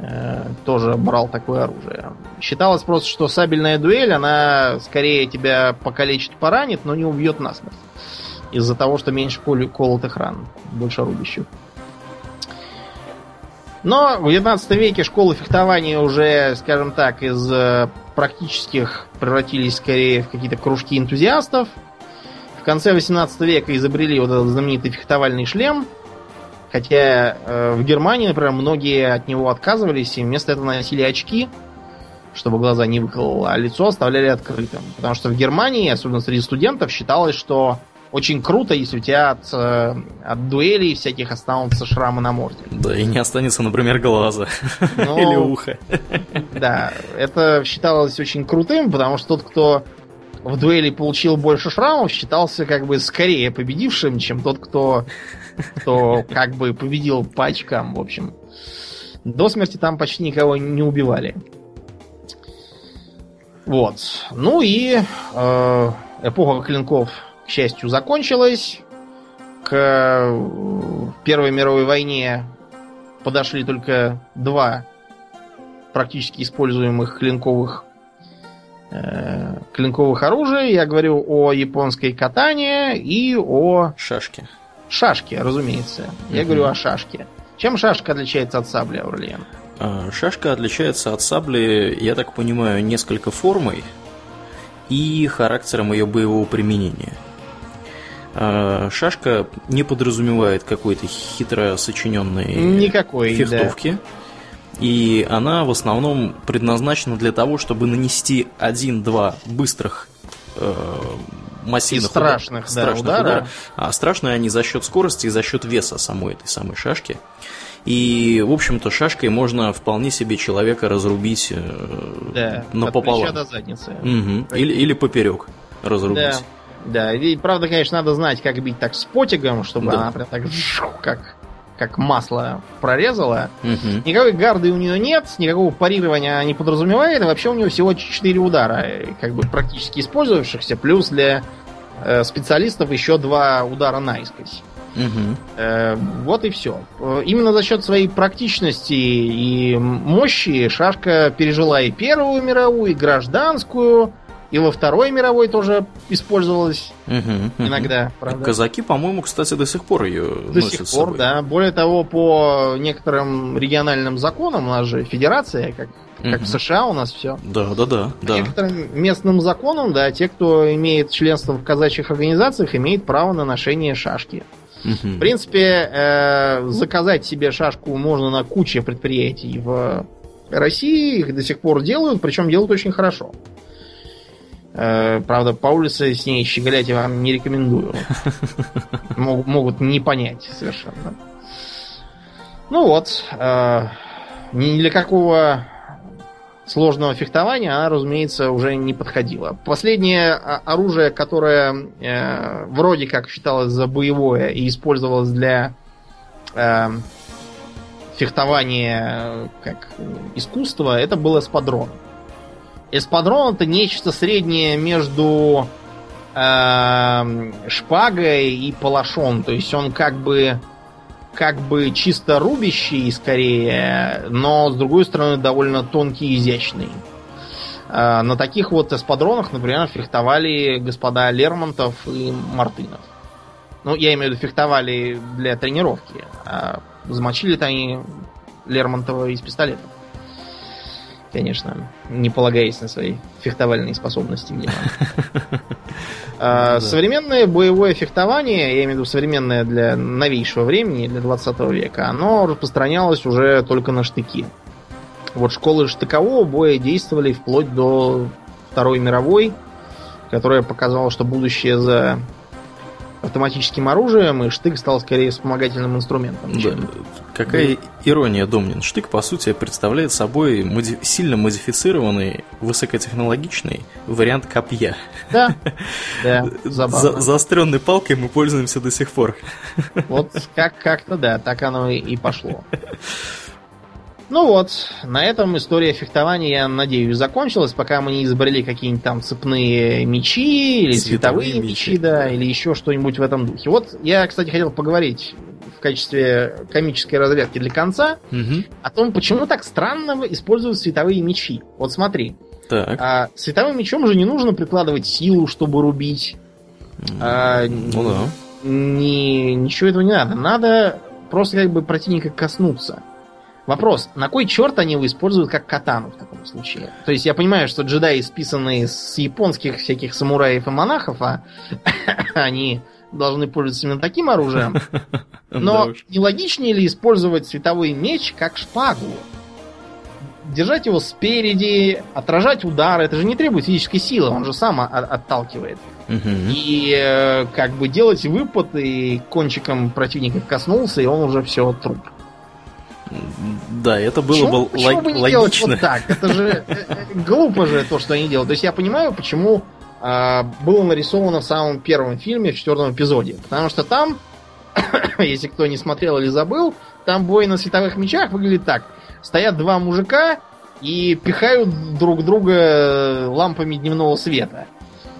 Э, тоже брал такое оружие. Считалось просто, что сабельная дуэль, она скорее тебя покалечит, поранит, но не убьет насмерть. Из-за того, что меньше кол- колотых ран, больше рубящих. Но в 19 веке школы фехтования уже, скажем так, из э, практических превратились скорее в какие-то кружки энтузиастов. В конце 18 века изобрели вот этот знаменитый фехтовальный шлем – Хотя э, в Германии, например, многие от него отказывались и вместо этого носили очки, чтобы глаза не выкололо, а лицо оставляли открытым. Потому что в Германии, особенно среди студентов, считалось, что очень круто, если у тебя от, э, от дуэлей всяких останутся шрамы на морде. Да, и не останется, например, глаза ну, или ухо. Да, это считалось очень крутым, потому что тот, кто в дуэли получил больше шрамов, считался как бы скорее победившим, чем тот, кто, кто как бы победил по очкам, в общем. До смерти там почти никого не убивали. Вот. Ну и э, эпоха клинков, к счастью, закончилась. К э, Первой мировой войне подошли только два практически используемых клинковых э, клинковых оружия. Я говорю о японской катане и о... Шашке. Шашке, разумеется. Я угу. говорю о шашке. Чем шашка отличается от сабли, Аурлиен? А, шашка отличается от сабли, я так понимаю, несколько формой и характером ее боевого применения. А, шашка не подразумевает какой-то хитро сочиненной Никакой, фехтовки. Да. И она в основном предназначена для того, чтобы нанести один-два быстрых э, массивных страшных, удар, да, страшных удара. удара. А страшные они за счет скорости и за счет веса самой этой самой шашки. И, в общем-то, шашкой можно вполне себе человека разрубить э, да, напополам. до задницы. Угу. Или, или поперек разрубить. Да. Да, и правда, конечно, надо знать, как бить так с потягом, чтобы да. она прям так как как масло прорезала. Угу. Никакой гарды у нее нет, никакого парирования она не подразумевает, вообще у нее всего 4 удара, как бы практически использовавшихся, плюс для э, специалистов еще два удара наискось. Угу. Э, вот и все. Именно за счет своей практичности и мощи Шашка пережила и Первую мировую, и гражданскую, и во Второй мировой тоже использовалась угу, иногда, угу. правда. Казаки, по-моему, кстати, до сих пор ее До носят сих пор, да. Более того, по некоторым региональным законам, у нас же федерация, как, угу. как в США у нас все. Да, да, да. По да. некоторым местным законам, да, те, кто имеет членство в казачьих организациях, имеют право на ношение шашки. Угу. В принципе, э, заказать себе шашку можно на куче предприятий в России, их до сих пор делают, причем делают очень хорошо. Э, правда, по улице с ней щеголять я вам не рекомендую. Мог, могут не понять совершенно. Ну вот, э, ни для какого сложного фехтования она, разумеется, уже не подходила. Последнее оружие, которое э, вроде как считалось за боевое и использовалось для э, фехтования как искусства, это был эспадрон. Эспадрон это нечто среднее между э, шпагой и палашом. То есть он как бы как бы чисто рубящий скорее, но с другой стороны довольно тонкий и изящный. Э, на таких вот эспадронах, например, фехтовали господа Лермонтов и Мартынов. Ну, я имею в виду, фехтовали для тренировки. А замочили-то они Лермонтова из пистолета конечно, не полагаясь на свои фехтовальные способности, видимо. А, современное боевое фехтование, я имею в виду современное для новейшего времени, для 20 века, оно распространялось уже только на штыки. Вот школы штыкового боя действовали вплоть до Второй мировой, которая показала, что будущее за автоматическим оружием, и штык стал скорее вспомогательным инструментом. Да. Чем... Какая да. ирония, Домнин. Штык, по сути, представляет собой моди... сильно модифицированный, высокотехнологичный вариант копья. Да, да, забавно. За заостренной палкой мы пользуемся до сих пор. Вот как- как-то да, так оно и пошло. Ну вот, на этом история фехтования, я надеюсь, закончилась, пока мы не изобрели какие-нибудь там цепные мечи, или световые, световые мечи, да, или еще что-нибудь в этом духе. Вот я, кстати, хотел поговорить в качестве комической разрядки для конца угу. о том, почему так странно используют световые мечи. Вот смотри. Так. А, световым мечом же не нужно прикладывать силу, чтобы рубить. А, ну да. Ни, ничего этого не надо. Надо просто как бы противника коснуться. Вопрос, на кой черт они его используют как катану в таком случае? То есть я понимаю, что джедаи списаны с японских всяких самураев и монахов, а они должны пользоваться именно таким оружием. Но нелогичнее ли использовать световой меч как шпагу? Держать его спереди, отражать удары, это же не требует физической силы, он же сам отталкивает. И э, как бы делать выпад, и кончиком противника коснулся, и он уже все труп. Да, это было почему, бы почему лог... бы не логично. Делать вот так? Это же э, э, глупо же то, что они делают. То есть я понимаю, почему э, было нарисовано в самом первом фильме, в четвертом эпизоде. Потому что там, если кто не смотрел или забыл, там бой на световых мечах выглядит так. Стоят два мужика и пихают друг друга лампами дневного света.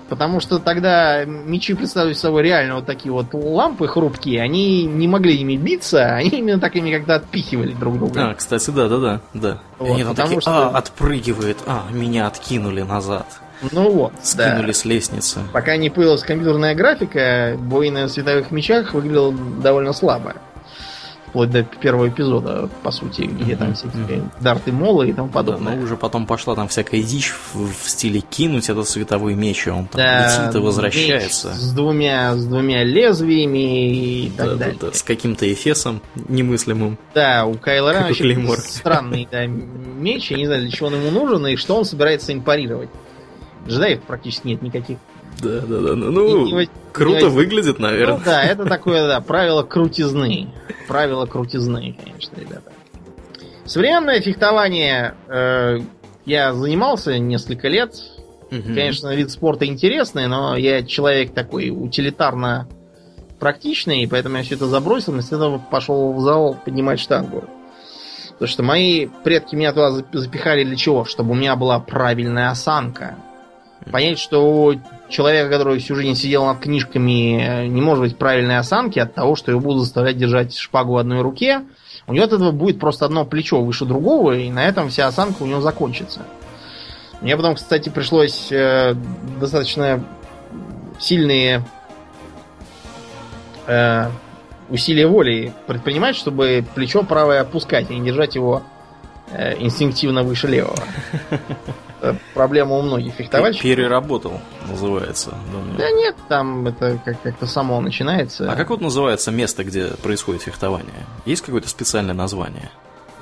Потому что тогда мечи представляют собой реально вот такие вот лампы хрупкие, они не могли ими биться, они именно так ими когда отпихивали друг друга. А, кстати, да, да, да, да. Вот, они там такие, что... а, отпрыгивает, а, меня откинули назад. Ну вот, Скинули да. с лестницы. Пока не появилась компьютерная графика, бой на световых мечах выглядел довольно слабо. Вплоть до первого эпизода, по сути, где там всякие дарты молы и тому подобное. Да, но уже потом пошла там всякая дичь в, в стиле кинуть этот световой меч, и он там да, летит и возвращается. с двумя, с двумя лезвиями и так да, далее. Да, с каким-то эфесом немыслимым. Да, у Кайла вообще странный да, меч, я не знаю, для чего он ему нужен и что он собирается им парировать. Джедаев практически нет никаких. Да, да, да. Ну, не, круто не, выглядит, наверное. Ну, да, это такое, да, правило крутизны. Правило крутизны, конечно, ребята. Современное фехтование э, я занимался несколько лет. Угу. Конечно, вид спорта интересный, но я человек такой утилитарно практичный, поэтому я все это забросил, вместо этого пошел в зал поднимать штангу. Потому что мои предки меня туда запихали для чего? Чтобы у меня была правильная осанка. Понять, что человека, который всю жизнь сидел над книжками, не может быть правильной осанки от того, что его будут заставлять держать шпагу в одной руке. У него от этого будет просто одно плечо выше другого, и на этом вся осанка у него закончится. Мне потом, кстати, пришлось э, достаточно сильные э, усилия воли предпринимать, чтобы плечо правое опускать, а не держать его э, инстинктивно выше левого. Это проблема у многих фехтовальщиков. Переработал, называется. Думаю. Да нет, там это как- как-то само начинается. А как вот называется место, где происходит фехтование? Есть какое-то специальное название?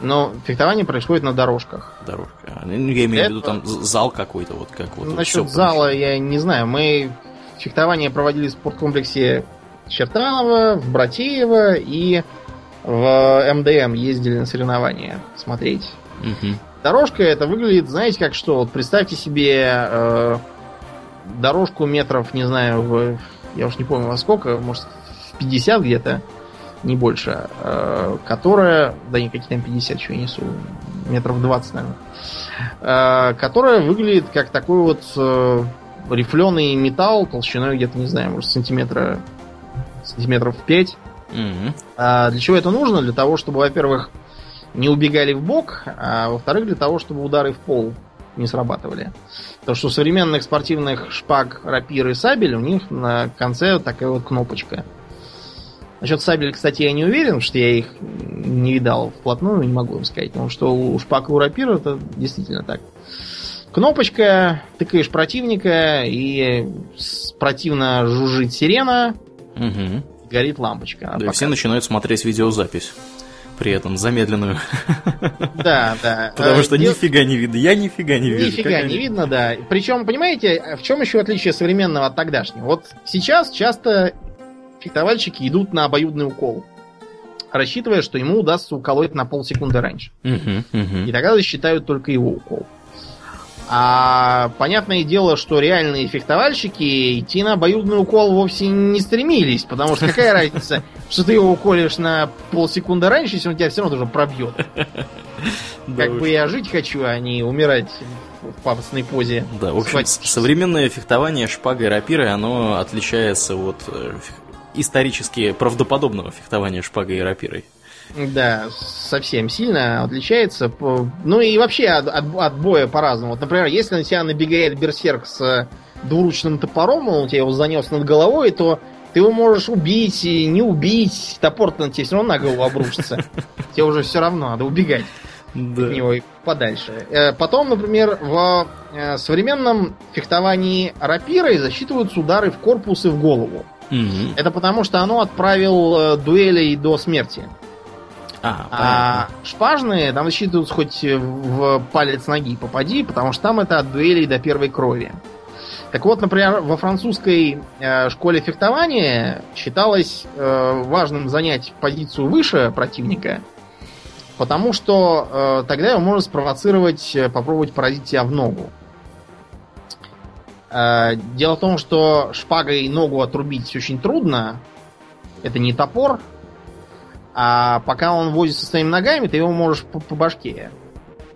Но фехтование происходит на дорожках. Дорожка. Ну, я имею в виду там зал какой-то, вот как вот. Насчет вот зала я не знаю. Мы фехтование проводили в спорткомплексе Чертанова, в Братеево и в МДМ ездили на соревнования смотреть. Угу. Дорожка это выглядит, знаете, как что? Вот представьте себе э, дорожку метров, не знаю, в, я уж не помню во сколько, может, в 50 где-то, не больше, э, которая, да никакие там 50, что я несу, метров 20, наверное, э, которая выглядит как такой вот э, рифленый металл толщиной где-то, не знаю, может, сантиметра, сантиметров 5. Угу. А для чего это нужно? Для того, чтобы, во-первых, не убегали в бок, а во-вторых, для того, чтобы удары в пол не срабатывали. Потому что у современных спортивных шпаг, рапир и сабель у них на конце такая вот кнопочка. Насчет сабель, кстати, я не уверен, что я их не видал вплотную, не могу вам сказать. Потому что у шпаг и у рапир это действительно так. Кнопочка, тыкаешь противника, и противно жужжит сирена, угу. горит лампочка. Да, и все начинают смотреть видеозапись при этом замедленную. Да, да. Потому что нифига не видно. Я нифига не вижу. Нифига не видно, да. Причем, понимаете, в чем еще отличие современного от тогдашнего? Вот сейчас часто фехтовальщики идут на обоюдный укол, рассчитывая, что ему удастся уколоть на полсекунды раньше. И тогда засчитают только его укол. А понятное дело, что реальные фехтовальщики идти на обоюдный укол вовсе не стремились, потому что какая разница, что ты его уколешь на полсекунды раньше, если он тебя все равно тоже пробьет. Как бы я жить хочу, а не умирать в пафосной позе. Да, в общем, современное фехтование шпагой рапирой, оно отличается от э, исторически правдоподобного фехтования шпагой и рапирой. Да, совсем сильно отличается. Ну и вообще от, от, от боя по-разному. Вот, например, если на тебя набегает берсерк с двуручным топором, он тебя его занес над головой, то ты его можешь убить и не убить. Топор на тебе все равно на голову обрушится. Тебе уже все равно, надо убегать да. от него и подальше. Э, потом, например, в э, современном фехтовании рапирой засчитываются удары в корпус и в голову. Угу. Это потому, что оно отправил э, дуэлей до смерти. А, а шпажные там засчитываются хоть в палец ноги попади, потому что там это от дуэлей до первой крови. Так вот, например, во французской э, школе фехтования считалось э, важным занять позицию выше противника, потому что э, тогда его можно спровоцировать, э, попробовать поразить тебя в ногу. Э, дело в том, что шпагой ногу отрубить очень трудно. Это не топор, А пока он возится с твоими ногами, ты его можешь по, по башке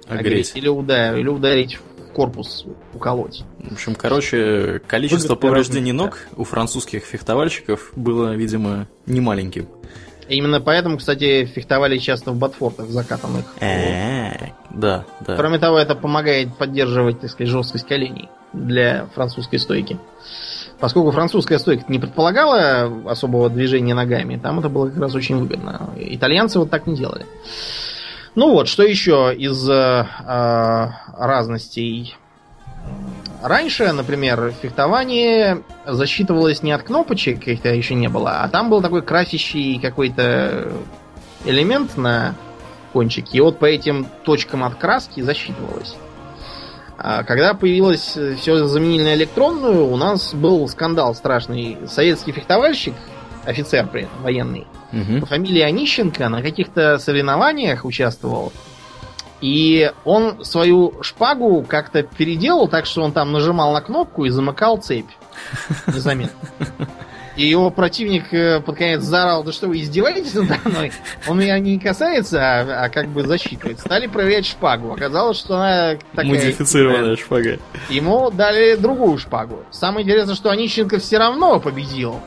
огреть. Или, ударить, или ударить в корпус, уколоть. В общем, короче, количество Выгодно повреждений ног у французских фехтовальщиков было, видимо, немаленьким. Именно поэтому, кстати, фехтовали часто в ботфортах закатанных. Да, да. Кроме того, это помогает поддерживать, так сказать, жесткость коленей для французской стойки. Поскольку французская стойка не предполагала особого движения ногами, там это было как раз очень выгодно. Итальянцы вот так не делали. Ну вот, что еще из э, разностей? Раньше, например, фехтование засчитывалось не от кнопочек, их еще не было, а там был такой красящий какой-то элемент на кончике, и вот по этим точкам от краски засчитывалось. А когда появилось э, все заменили на электронную, у нас был скандал страшный. Советский фехтовальщик, офицер при военный, угу. по фамилии Онищенко на каких-то соревнованиях участвовал. И он свою шпагу как-то переделал так, что он там нажимал на кнопку и замыкал цепь. Незаметно. И его противник э, под конец заорал, да что вы издеваетесь надо мной? Он меня не касается, а, а как бы засчитывает. Стали проверять шпагу. Оказалось, что она такая... Модифицированная шпага. Ему дали другую шпагу. Самое интересное, что Онищенко все равно победил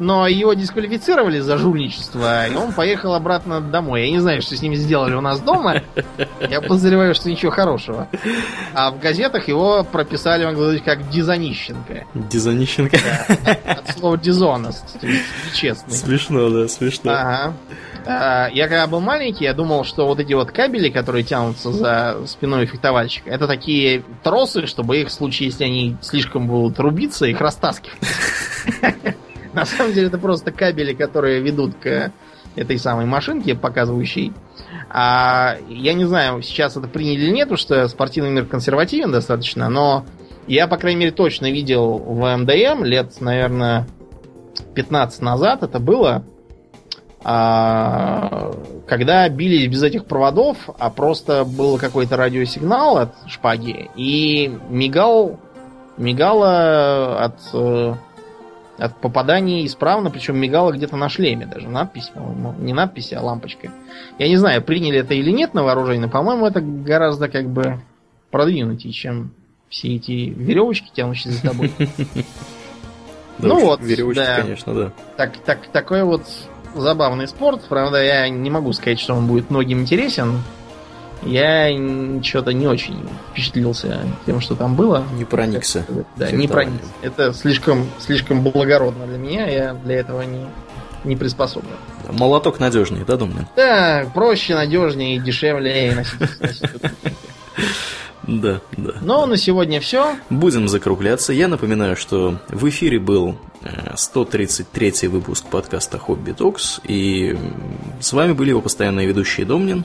но его дисквалифицировали за жульничество, и он поехал обратно домой. Я не знаю, что с ним сделали у нас дома. Я подозреваю, что ничего хорошего. А в газетах его прописали, могу сказать, как Дизонищенко. Дизонищенко? Да, от слова dishonest, то есть нечестный. Смешно, да, смешно. Ага. А, я когда был маленький, я думал, что вот эти вот кабели, которые тянутся за спиной фехтовальщика, это такие тросы, чтобы их в случае, если они слишком будут рубиться, их растаскивать. На самом деле это просто кабели, которые ведут к этой самой машинке, показывающей. А я не знаю, сейчас это приняли или нет, потому что спортивный мир консервативен достаточно, но я, по крайней мере, точно видел в МДМ лет, наверное, 15 назад это было, а, когда бились без этих проводов, а просто был какой-то радиосигнал от шпаги и мигал, мигала от э, от попаданий исправно, причем мигала где-то на шлеме даже. Надпись, не надпись, а лампочка. Я не знаю, приняли это или нет на вооружение, но, по-моему, это гораздо как бы продвинутее, чем все эти веревочки, тянущие за тобой. Ну вот, веревочки, конечно, да. Так, так, такой вот забавный спорт. Правда, я не могу сказать, что он будет многим интересен я что-то не очень впечатлился тем, что там было. Не проникся. Да, не проникся. Это слишком, слишком благородно для меня, я для этого не, не приспособлен. Молоток надежнее, да, Думнин? Да, проще, надежнее и дешевле носить. Да, да. Но на сегодня все. Будем закругляться. Я напоминаю, что в эфире был 133 э, выпуск подкаста Хобби Токс. И с вами были его постоянные ведущие Домнин